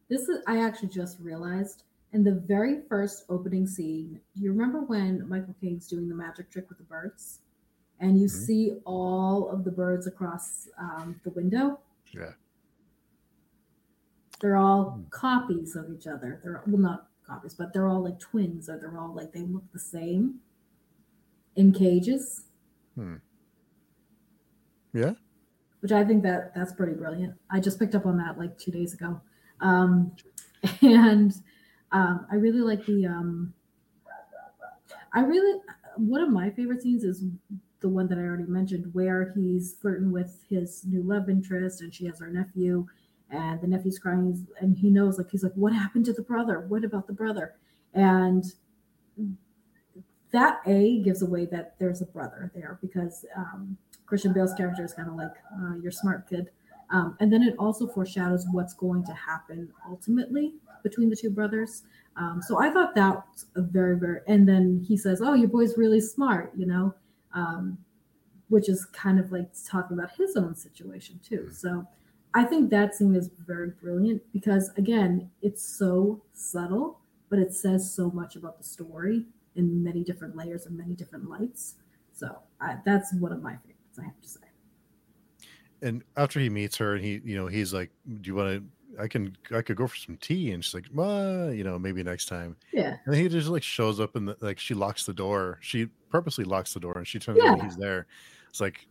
this is I actually just realized in the very first opening scene, do you remember when Michael Caine's doing the magic trick with the birds? And you Mhm. see all of the birds across um, the window. yeah They're all Hmm. copies of each other. They're well not copies, but they're all like twins, or they're all like they look the same in cages. Hmm. yeah which I think that that's pretty brilliant. I just picked up on that like two days ago, um, and um, I really like the. Um, I really one of my favorite scenes is the one that I already mentioned, where he's flirting with his new love interest, and she has her nephew, and the nephew's crying, and he knows like he's like, what happened to the brother? What about the brother? And that a gives away that there's a brother there because um, Christian Bale's character is kind of like uh, you're smart kid, um, and then it also foreshadows what's going to happen ultimately between the two brothers. Um, so I thought that a very very, and then he says, "Oh, your boy's really smart," you know, um, which is kind of like talking about his own situation too. So I think that scene is very brilliant because again, it's so subtle, but it says so much about the story in many different layers and many different lights. So I, that's one of my favorites, I have to say. And after he meets her, and he, you know, he's like, "Do you want to?" I can, I could go for some tea, and she's like, "Well, you know, maybe next time." Yeah. And he just like shows up and like she locks the door. She purposely locks the door, and she turns yeah. around, he's there. It's like,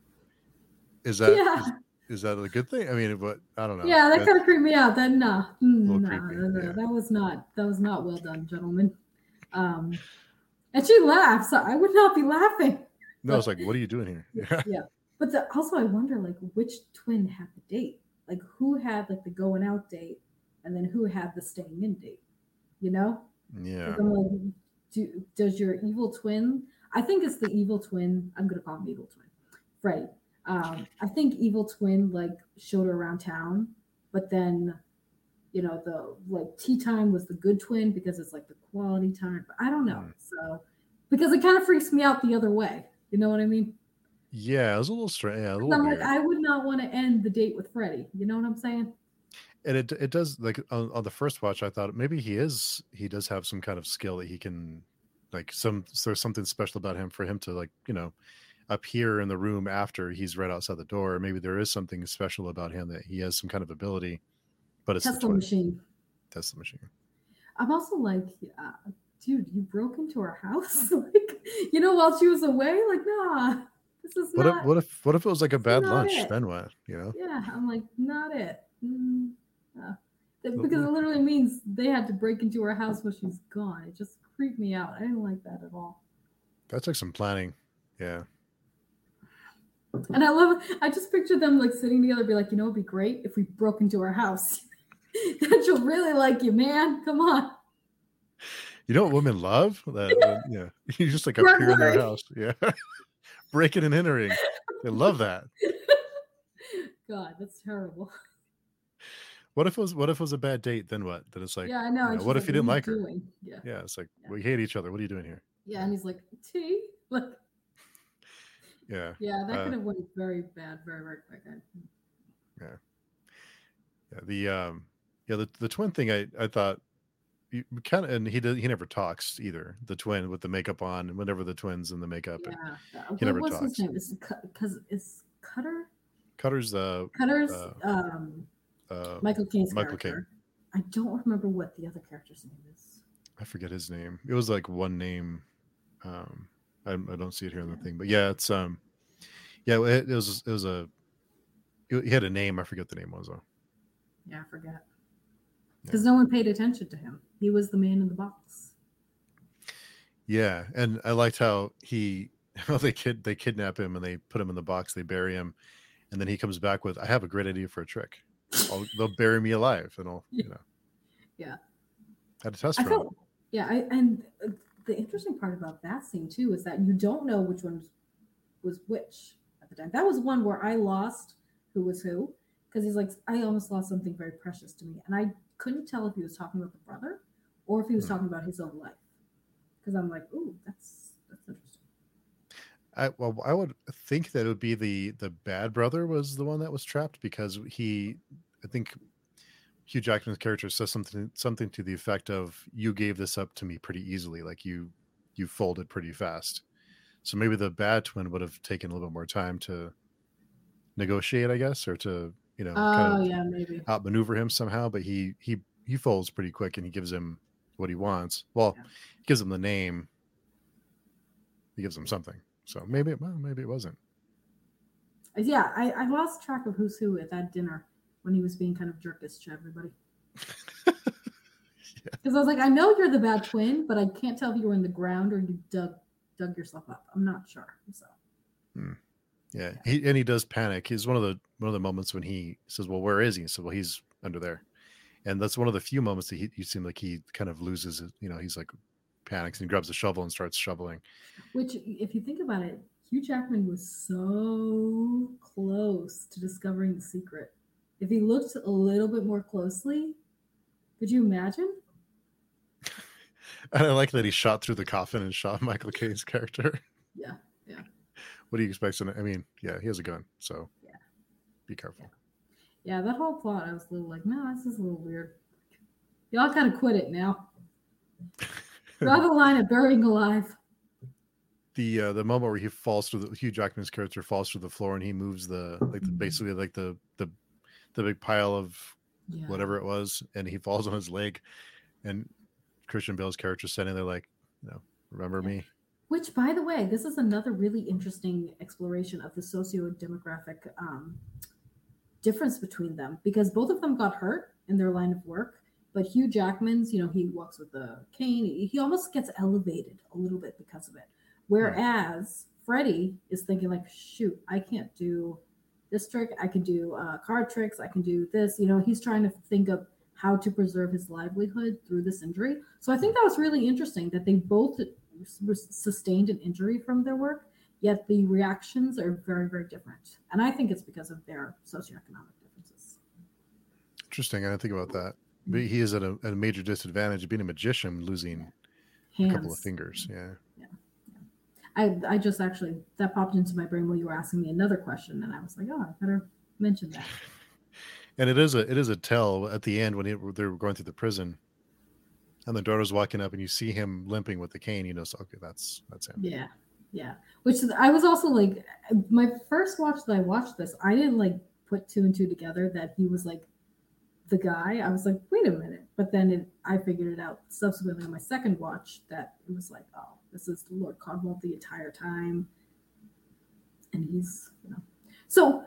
is that yeah. is, is, that a good thing? I mean, but I don't know. Yeah, that kind of creeped me out. Then no, mm, no, no, no, yeah. that was not that was not well done, gentlemen. Um, and she laughs. I would not be laughing. No, it's like, what are you doing here? Yeah. yeah. But the, also, I wonder, like, which twin had the date? Like, who had like the going out date, and then who had the staying in date? You know? Yeah. Like, do, does your evil twin? I think it's the evil twin. I'm gonna call him evil twin, Freddy. Um, I think evil twin like showed her around town, but then you know the like tea time was the good twin because it's like the quality time but i don't know mm. so because it kind of freaks me out the other way you know what i mean yeah it was a little strange yeah, i'm weird. like i would not want to end the date with freddy you know what i'm saying and it it does like on, on the first watch i thought maybe he is he does have some kind of skill that he can like some there's something special about him for him to like you know appear in the room after he's right outside the door maybe there is something special about him that he has some kind of ability but it's Tesla machine. Tesla machine. I'm also like, uh, dude, you broke into our house, like, you know, while she was away. Like, nah, this is what not. If, what if what if it was like a bad lunch? It. Then what? You know? Yeah, I'm like, not it. Mm, uh, because it literally means they had to break into our house while she's gone. It just creeped me out. I didn't like that at all. That's like some planning. Yeah. And I love I just picture them like sitting together, be like, you know, it'd be great if we broke into our house. that she'll really like you, man. Come on. You know what women love? That yeah, you just like appear in their house. Yeah, breaking and entering. They love that. God, that's terrible. What if it was what if it was a bad date? Then what? Then it's like yeah, I know. You know what if you didn't like her? Yeah, yeah. It's like yeah. we hate each other. What are you doing here? Yeah, and he's like tea. Like yeah, yeah. That uh, could have went very bad, very very quick. Yeah, yeah. The um, yeah, the, the twin thing I, I thought you kind of and he did he never talks either the twin with the makeup on and whenever the twins in the makeup yeah he never talks. his name is because it's cutter cutter's the cutter's uh, um uh, michael Caine's michael character. Caine. i don't remember what the other character's name is i forget his name it was like one name um i, I don't see it here in the thing but yeah it's um yeah it, it was it was a he had a name i forget the name was though yeah i forget because no one paid attention to him. He was the man in the box. Yeah, and I liked how he how they kid they kidnap him and they put him in the box, they bury him, and then he comes back with, "I have a great idea for a trick. I'll, they'll bury me alive, and I'll you know." Yeah. Had a test for felt, Yeah, I, and uh, the interesting part about that scene too is that you don't know which one was which at the time. That was one where I lost who was who because he's like, I almost lost something very precious to me, and I couldn't tell if he was talking about the brother or if he was hmm. talking about his own life. Because I'm like, ooh, that's that's interesting. I well, I would think that it would be the the bad brother was the one that was trapped because he, I think, Hugh Jackman's character says something something to the effect of, "You gave this up to me pretty easily, like you you folded pretty fast." So maybe the bad twin would have taken a little bit more time to negotiate, I guess, or to you know, oh, kind of yeah, maybe outmaneuver him somehow. But he he he folds pretty quick, and he gives him what he wants. Well, yeah. he gives him the name. He gives him something. So maybe well, maybe it wasn't. Yeah, I, I lost track of who's who at that dinner when he was being kind of jerkish to everybody. Because yeah. I was like, I know you're the bad twin, but I can't tell if you were in the ground or you dug dug yourself up. I'm not sure. So. Hmm. Yeah, he and he does panic. He's one of the one of the moments when he says, "Well, where is he?" So, well, he's under there, and that's one of the few moments that he you seem like he kind of loses. It, you know, he's like panics and he grabs a shovel and starts shoveling. Which, if you think about it, Hugh Jackman was so close to discovering the secret. If he looked a little bit more closely, could you imagine? And I like that he shot through the coffin and shot Michael Caine's character. Yeah, yeah. What do you expect? I mean, yeah, he has a gun, so yeah, be careful. Yeah. yeah, that whole plot, I was a little like, no, this is a little weird. Y'all gotta quit it now. Draw the line at burying alive. The uh, the moment where he falls through the Hugh Jackman's character falls through the floor and he moves the like the, Mhm. basically like the the the big pile of Yeah. whatever it was, and he falls on his leg, and Christian Bale's character standing there like, you know, remember me? Which, by the way, this is another really interesting exploration of the socio-demographic um, difference between them because both of them got hurt in their line of work. But Hugh Jackman's, you know, he walks with a cane. He he almost gets elevated a little bit because of it. Whereas Freddie is thinking like, shoot, I can't do this trick. I can do uh, card tricks. I can do this. You know, he's trying to think of how to preserve his livelihood through this injury. So I think that was really interesting that they both sustained an injury from their work, yet the reactions are very, very different. And I think it's because of their socioeconomic differences. Interesting. I didn't think about that. But he is at a, at a major disadvantage being a magician, losing Hands. a couple of fingers. Yeah. I, I just actually that popped into my brain while you were asking me another question, and I was like, oh, I better mention that. And it is a it is a tell at the end when he, they were going through the prison, and the daughter's walking up, and you see him limping with the cane. You know, so, okay, that's that's him. Yeah, yeah. Which I was also like, my first watch that I watched this, I didn't like put two and two together that he was like the guy. I was like, wait a minute. But then it, I figured it out subsequently on my second watch that it was like, oh, this is Lord Caldlow the entire time, and he's you know, so.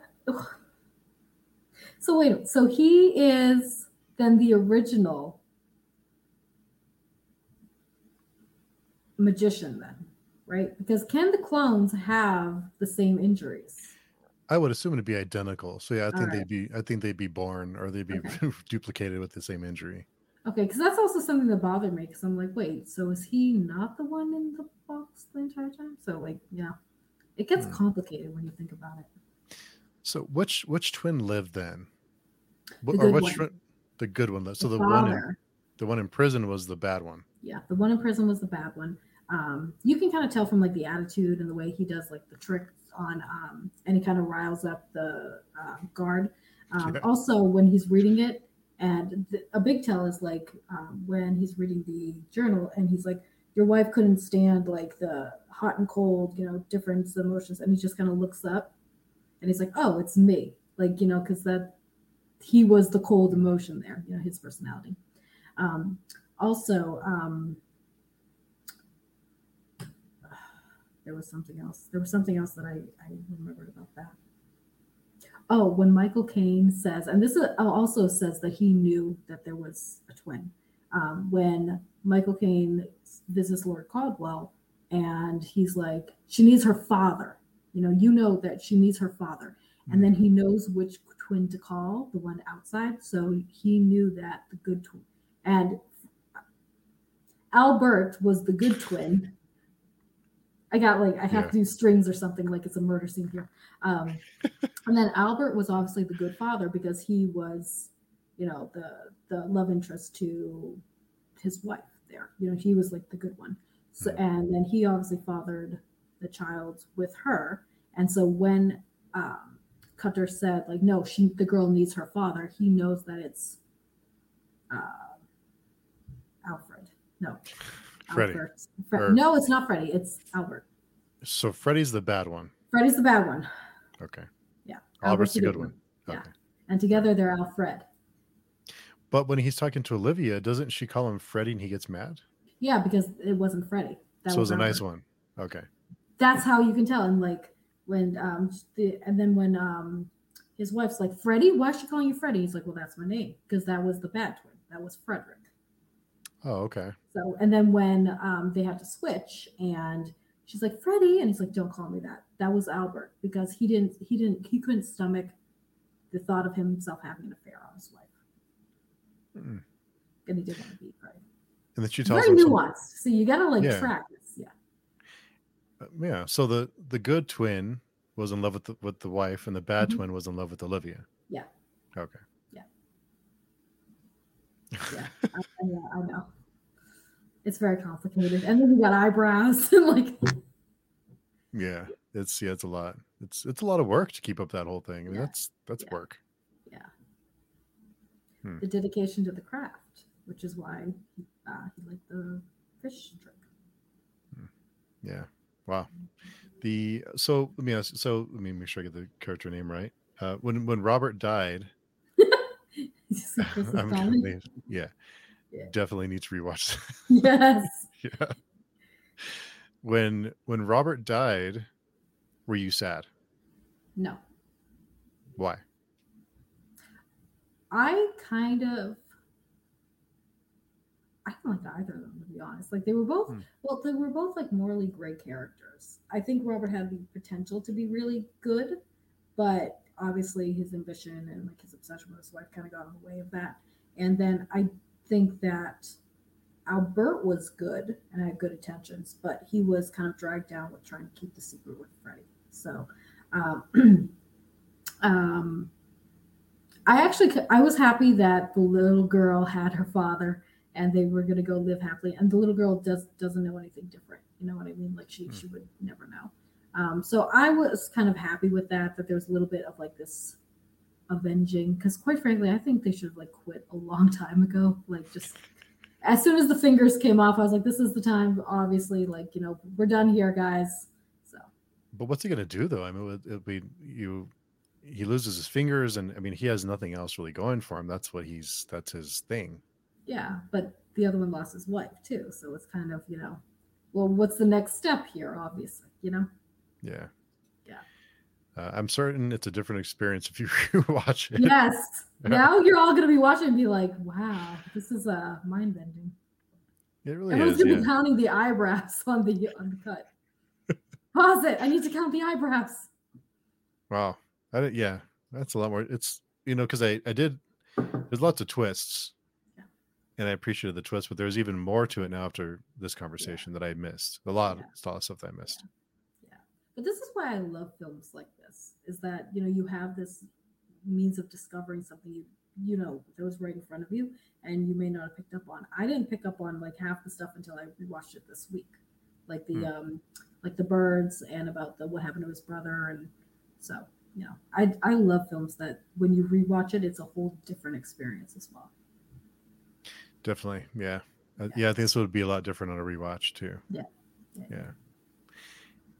So wait, so he is then the original magician then, right? Because can the clones have the same injuries? I would assume it'd be identical. So yeah, I think Alright. they'd be I think they'd be born or they'd be Okay. duplicated with the same injury. Okay, because that's also something that bothered me. Because I'm like, wait, so is he not the one in the box the entire time? So like, yeah, it gets Hmm. complicated when you think about it. So which which twin lived then? The or which one. the good one lived. So the, The one in, the one in prison was the bad one. yeah, the one in prison was the bad one. Um, you can kind of tell from like the attitude and the way he does like the tricks on, um, and he kind of riles up the uh, guard. Um, Yeah. Also, when he's reading it, and a big tell is like um, when he's reading the journal, and he's like, "Your wife couldn't stand like the hot and cold, you know, difference emotions," and he just kind of looks up, and he's like, "Oh, it's me," like you know, because that he was the cold emotion there, you know, his personality. Um, also, um, there was something else. There was something else that I, I remembered about that. Oh, when Michael Caine says, and this also says that he knew that there was a twin. Um, when Michael Caine visits Lord Caldlow, and he's like, she needs her father. You know, you know that she needs her father, and then he knows which twin to call, the one outside. So he knew that the good twin, and Albert was the good twin. I got like I have Yeah. to do strings or something like it's a murder scene here. Um, and then Albert was obviously the good father because he was, you know, the the love interest to his wife there. You know, he was like the good one. So and then he obviously fathered the child with her. And so when um, Cutter said like, no, she the girl needs her father, he knows that it's uh, Alfred. No, Freddie. Fre- Or- no, it's not Freddie. It's Albert. So Freddy's the bad one. Freddie's the bad one. Okay. Yeah. Albert's the good one. Yeah. Okay. And together they're Alfred. But when he's talking to Olivia, doesn't she call him Freddy and he gets mad? Yeah, because it wasn't Freddie. That so it was a nice one. Okay. That's how you can tell. And like when um the and then when um his wife's like, Freddie, why is she calling you Freddie? He's like, Well, that's my name. Because that was the bad twin. That was Frederick. Oh, okay. So and then when um they had to switch and she's like, Freddie, and he's like, Don't call me that. That was Albert because he didn't he didn't he couldn't stomach the thought of himself having an affair on his wife. Mm. And he didn't want to be Freddie. And then she tells Very him some- nuanced. So you gotta like Yeah. track this. Yeah. Uh, yeah. So the the good twin was in love with the with the wife, and the bad Mhm. twin was in love with Olivia. Yeah. Okay. Yeah. I, I, yeah, I know. It's very complicated. And then you got eyebrows and like Yeah. It's yeah. It's a lot. It's it's a lot of work to keep up that whole thing. I mean, Yeah. that's that's Yeah. work. Hmm. the dedication to the craft, which is why uh, he liked the fish drink. Yeah. Wow. The so let me ask. So let me make sure I get the character name right. Uh, when when Robert died, He's like, "This is I'm fine." gonna- yeah, Yeah. definitely need to rewatch. yes. yeah. When when Robert died, were you sad? No. Why? I kind of I don't like either of them to be honest. Like they were both Hmm. well, they were both like morally gray characters. I think Robert had the potential to be really good, but obviously his ambition and like his obsession with his wife kind of got in the way of that. And then I think that Albert was good and had good intentions, but he was kind of dragged down with trying to keep the secret with Freddie. So, um, um, I actually I was happy that the little girl had her father and they were going to go live happily, and the little girl does doesn't know anything different. You know what I mean? Like she Hmm. she would never know. Um, so I was kind of happy with that. That there was a little bit of like this avenging, because quite frankly, I think they should have like quit a long time ago. Like just as soon as the fingers came off, I was like, this is the time. Obviously, like you know, we're done here, guys. So But what's he gonna do though? I mean, it it'd be you. He loses his fingers, and I mean, he has nothing else really going for him. That's what he's. That's his thing. yeah, but the other one lost his wife too. So it's kind of you know, well, what's the next step here? Obviously, you know. Yeah. Yeah. Uh, I'm certain it's a different experience if you watch it. Yes. now you're all gonna be watching and be like, wow, this is uh mind bending. It really Everyone's is. gonna Yeah. be counting the eyebrows on the on the cut. Pause it. I need to count the eyebrows. Wow. I did, yeah, that's a lot more. It's you know because I I did. There's lots of twists, Yeah. and I appreciated the twist, but there's even more to it now after this conversation that I missed. A lot, Yeah. a lot of stuff that I missed. But this is why I love films like this. Is that you know you have this means of discovering something you you know that was right in front of you, and you may not have picked up on. I didn't pick up on like half the stuff until I rewatched it this week, like the Hmm. um like the birds and about the what happened to his brother, and so you know I I love films that when you rewatch it, it's a whole different experience as well. Definitely, yeah, Uh, Yeah. yeah. I think this would be a lot different on a rewatch too. Yeah. Yeah. yeah,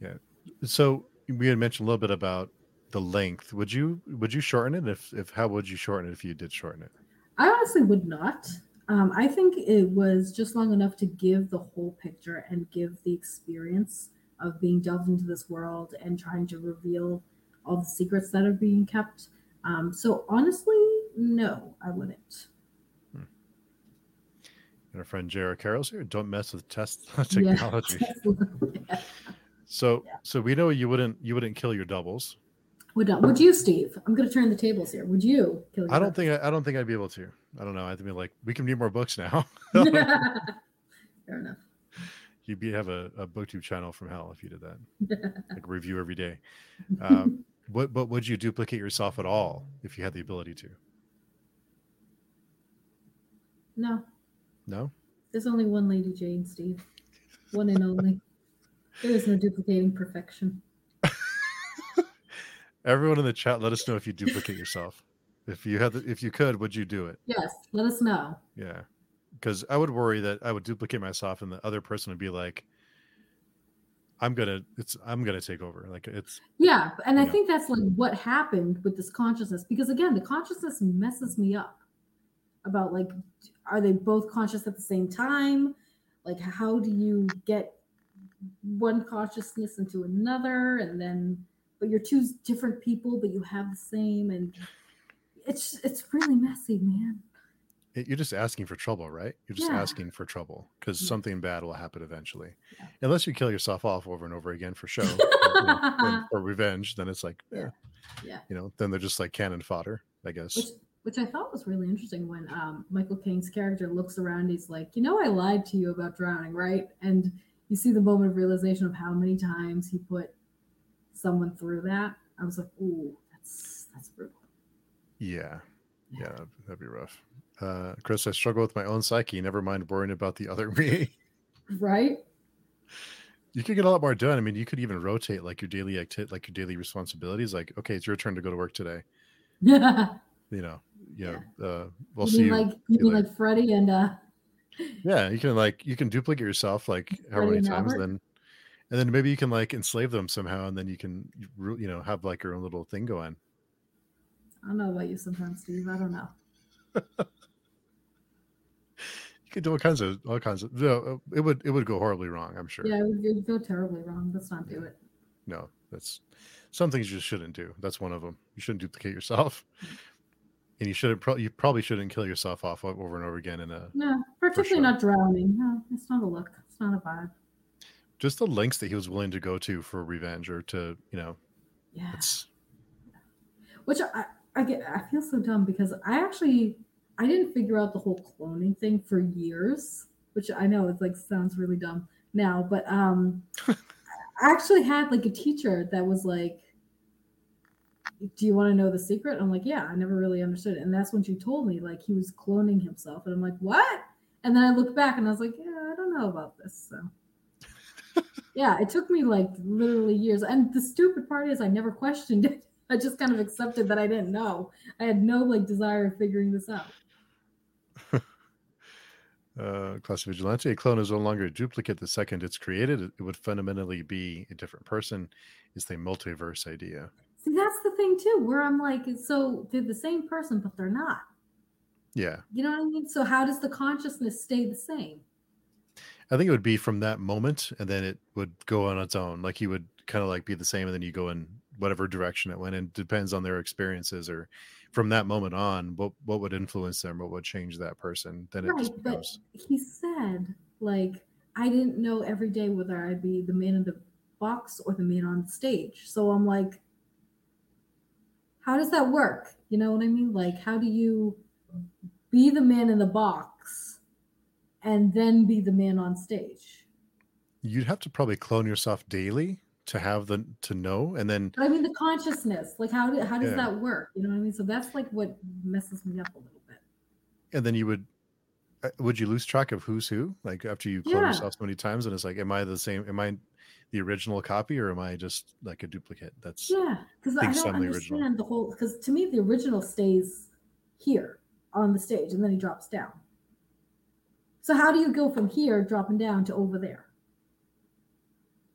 yeah. So we had mentioned a little bit about the length. Would you would you shorten it? If if how would you shorten it if you did shorten it? I honestly would not. Um, I think it was just long enough to give the whole picture and give the experience of being delved into this world and trying to reveal all the secrets that are being kept. Um, so honestly, no, I wouldn't. And our friend Jared Carroll's here. Don't mess with test technology. Yeah. So Yeah. so we know you wouldn't you wouldn't kill your doubles. Would not. Would you, Steve? I'm going to turn the tables here. Would you kill? I don't think I, I don't think I'd be able to. I don't know. I think like we can read more books now. Fair enough. You'd be have a, a booktube channel from hell if you did that. Like review every day. Um, what but would you duplicate yourself at all if you had the ability to? no, No? there's only one Lady Jane, Steve. One and only. There is no duplicating perfection. Everyone in the chat, let us know if you duplicate yourself. If you had the, if you could, would you do it? Yes, let us know. Yeah. Because I would worry that I would duplicate myself and the other person would be like, I'm gonna it's I'm gonna take over. Like it's Yeah, and I Yeah. think that's like what happened with this consciousness because again, the consciousness messes me up about like are they both conscious at the same time? Like how do you get one consciousness into another and then but you're two different people but you have the same and it's it's really messy, man. you're just asking for trouble, right? You're just Yeah. asking for trouble because Yeah. something bad will happen eventually. Yeah. Unless you kill yourself off over and over again for show or, or revenge, then it's like, yeah, Yeah. you know, then they're just like cannon fodder, I guess. Which which I thought was really interesting when um, Michael Caine's character looks around. He's like, "You know, I lied to you about drowning, right?" And you see the moment of realization of how many times he put someone through that. I was like, "Ooh, that's that's brutal." Yeah, yeah, that'd be rough. Uh, Chris, I struggle with my own psyche. Never mind worrying about the other me. right. You could get a lot more done. I mean, you could even rotate like your daily activity, like your daily responsibilities. Like, okay, it's your turn to go to work today. Yeah. You know, yeah. Uh, we'll you see. mean you like you mean later. like Freddie and uh yeah, you can like you can duplicate yourself like how many times, Albert? then and then maybe you can like enslave them somehow, and then you can you know have like your own little thing going. I don't know about you sometimes, Steve. I don't know. You could do all kinds of all kinds of. No, it would it would go horribly wrong. I'm sure. Yeah, it would, it would go terribly wrong. Let's not do it. No, that's some things you just shouldn't do. That's one of them. You shouldn't duplicate yourself, mm. and you shouldn't. Pro- you probably shouldn't kill yourself off over and over again in a No, particularly sure. not drowning. No, it's not a look. It's not a vibe. just the lengths that he was willing to go to for revenge or to you know Yeah. it's Which I, I get I feel so dumb because I actually I didn't figure out the whole cloning thing for years, which I know it's like sounds really dumb now, but um I actually had like a teacher that was like do you want to know the secret? I'm like, yeah, I never really understood it. And that's when she told me like he was cloning himself. And I'm like, what? And then I looked back and I was like, yeah, I don't know about this. So yeah, it took me like literally years. And the stupid part is I never questioned it. I just kind of accepted that I didn't know. I had no like desire of figuring this out. uh class vigilante a clone is no longer a duplicate the second it's created it, it would fundamentally be a different person is the multiverse idea See, that's the thing too, where I'm like, so they're the same person, but they're not. Yeah You know what I mean? So how does the consciousness stay the same? i think it would be from that moment and then it would go on its own like you would kind of like be the same and then you go in whatever direction it went and depends on their experiences or from that moment on what what would influence them what would change that person then it Right, just but he said, like, I didn't know every day whether I'd be the man in the box or the man on stage. So I'm like, how does that work? You know what I mean? Like, how do you be the man in the box and then be the man on stage? you'd have to probably clone yourself daily to have the to know and then But I mean, the consciousness, like, how, how does Yeah. that work? You know what I mean? So that's like what messes me up a little bit. and then you would uh, would you lose track of who's who like after you clone Yeah. yourself so many times and it's like am i the same am i the original copy or am i just like a duplicate that's Yeah, because I don't some of the original. understand the whole. Because to me, the original stays here on the stage, and then he drops down. So how do you go from here dropping down to over there?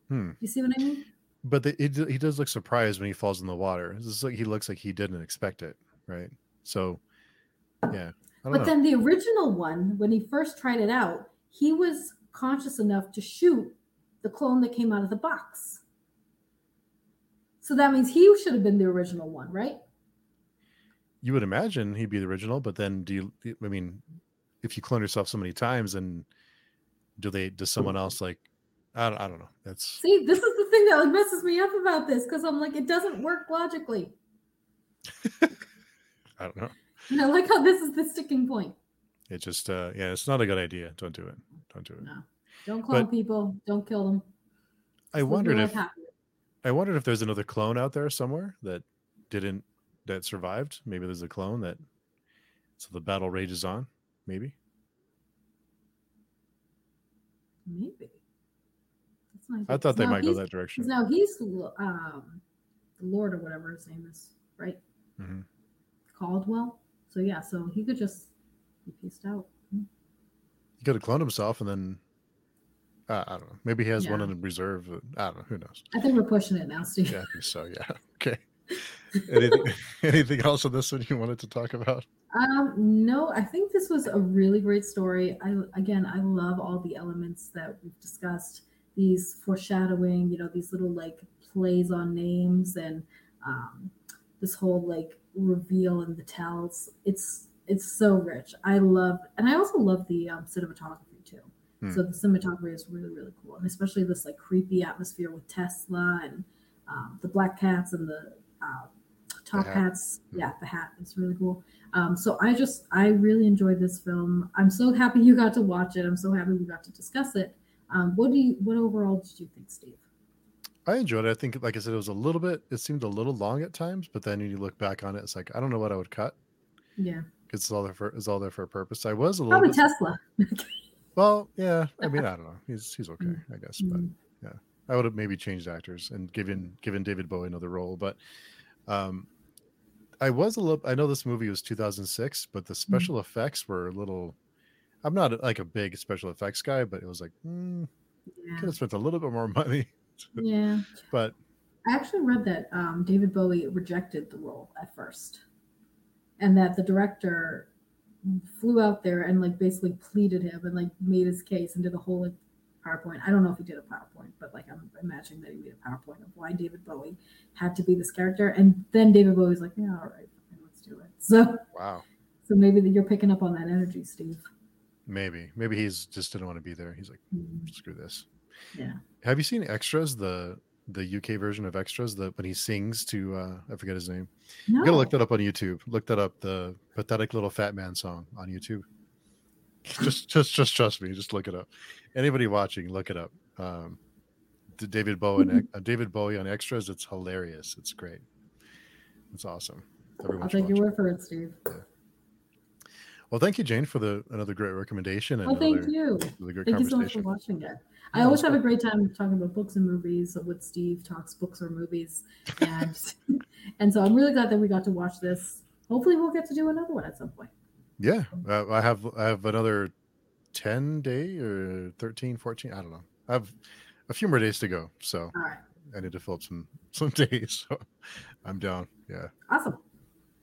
hmm. You see what I mean? but the, it, he does look surprised when he falls in the water it's like he looks like he didn't expect it right so yeah But know. then the original one, when he first tried it out, he was conscious enough to shoot the clone that came out of the box. So that means he should have been the original one, right? You would imagine he'd be the original but then do you i mean if you clone yourself so many times and do they does someone else like i don't, I don't know that's See, this is the thing that like messes me up about this because I'm like, it doesn't work logically. i don't know And I like how this is the sticking point. it just uh yeah it's not a good idea don't do it don't do it No, don't clone But- people. Don't kill them. i Just live your wondered if happily. I wondered if there's another clone out there somewhere that didn't that survived. Maybe there's a clone that so the battle rages on. Maybe. maybe. I thought they might go that direction. Now he's um, the Lord or whatever his name is, right? Mhm. Caldlow. So yeah, so he could just be pieced out. He could have cloned himself and then uh, I don't know. Maybe he has one in reserve. I don't know. Who knows? I think we're pushing it now, Steve. Yeah, I think so. Yeah. Okay. Anything, anything else on this one you wanted to talk about? Um, no, I think this was a really great story. I again, I love all the elements that we've discussed. These foreshadowing, you know, these little like plays on names and um, this whole like reveal and the tells. It's it's so rich. I love, and I also love the um, cinematography too. Hmm. So the cinematography is really really cool, and especially this like creepy atmosphere with Tesla and um, the black cats and the uh, top hat. hats. Yeah, the hat. It's really cool. Um, so I just I really enjoyed this film. I'm so happy you got to watch it. I'm so happy we got to discuss it. Um, what do you what overall did you think, Steve? I enjoyed it. I think, like I said, it was a little bit. It seemed a little long at times, but then when you look back on it, it's like I don't know what I would cut. Yeah, because It's all there for. It's all there for a purpose. I was a little probably bit. Tesla. Well, yeah. I mean, I don't know. He's he's okay, Mm. I guess. But yeah, I would have maybe changed actors and given given David Bowie another role. But um, I was a little. I know this movie was 2006, but the special effects were a little. I'm not like a big special effects guy, but it was like mm, yeah. could have spent a little bit more money. yeah. But I actually read that um, David Bowie rejected the role at first, and that the director flew out there and like basically pleaded him and like made his case and did a whole like PowerPoint. I don't know if he did a PowerPoint, but like I'm imagining that he made a PowerPoint of why David Bowie had to be this character, and then David Bowie's like, yeah, all right, let's do it. So, wow, so maybe that you're picking up on that energy, Steve. maybe maybe he's just didn't want to be there. He's like, Mm, screw this. Yeah. Have you seen extras? The the UK version of extras, the when he sings to uh I forget his name. No. You gotta look that up on YouTube. Look that up, the pathetic little fat man song on YouTube. Just just just trust me, just look it up. Anybody watching, look it up. Um David Bowie uh, David Bowie on extras, it's hilarious. It's great. It's awesome. Everyone I'll take your word for it, Steve. Well, thank you, Jane, for the another great recommendation and Oh, thank another you. really great Thank you so much for watching it. I always have a great time talking about books and movies with Steve talks books or movies, and and so I'm really glad that we got to watch this. Hopefully, we'll get to do another one at some point. Yeah, uh, I have I have another 10 day or 13, 14, I don't know. I have a few more days to go, so right, I need to fill up some some days. So I'm down. Yeah. awesome.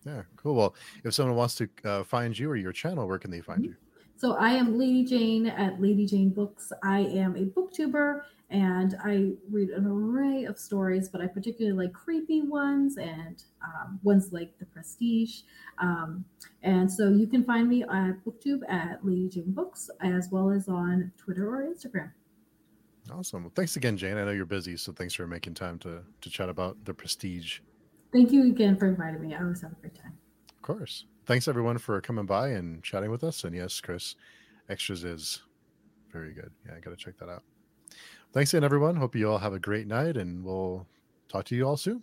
Yeah, cool. Well, if someone wants to uh, find you or your channel, where can they find you? So I am Lady Jane at Lady Jane Books. I am a booktuber and I read an array of stories, but I particularly like creepy ones and um, ones like The Prestige. Um, and so you can find me at BookTube at Lady Jane Books, as well as on Twitter or Instagram. Awesome. Well, thanks again, Jane. I know you're busy, so thanks for making time to to chat about the prestige. Thank you again for inviting me. I always have a great time. Of course. Thanks everyone for coming by and chatting with us. And yes, Chris, extras is very good. Yeah, I got to check that out. Thanks again, everyone. Hope you all have a great night, and we'll talk to you all soon.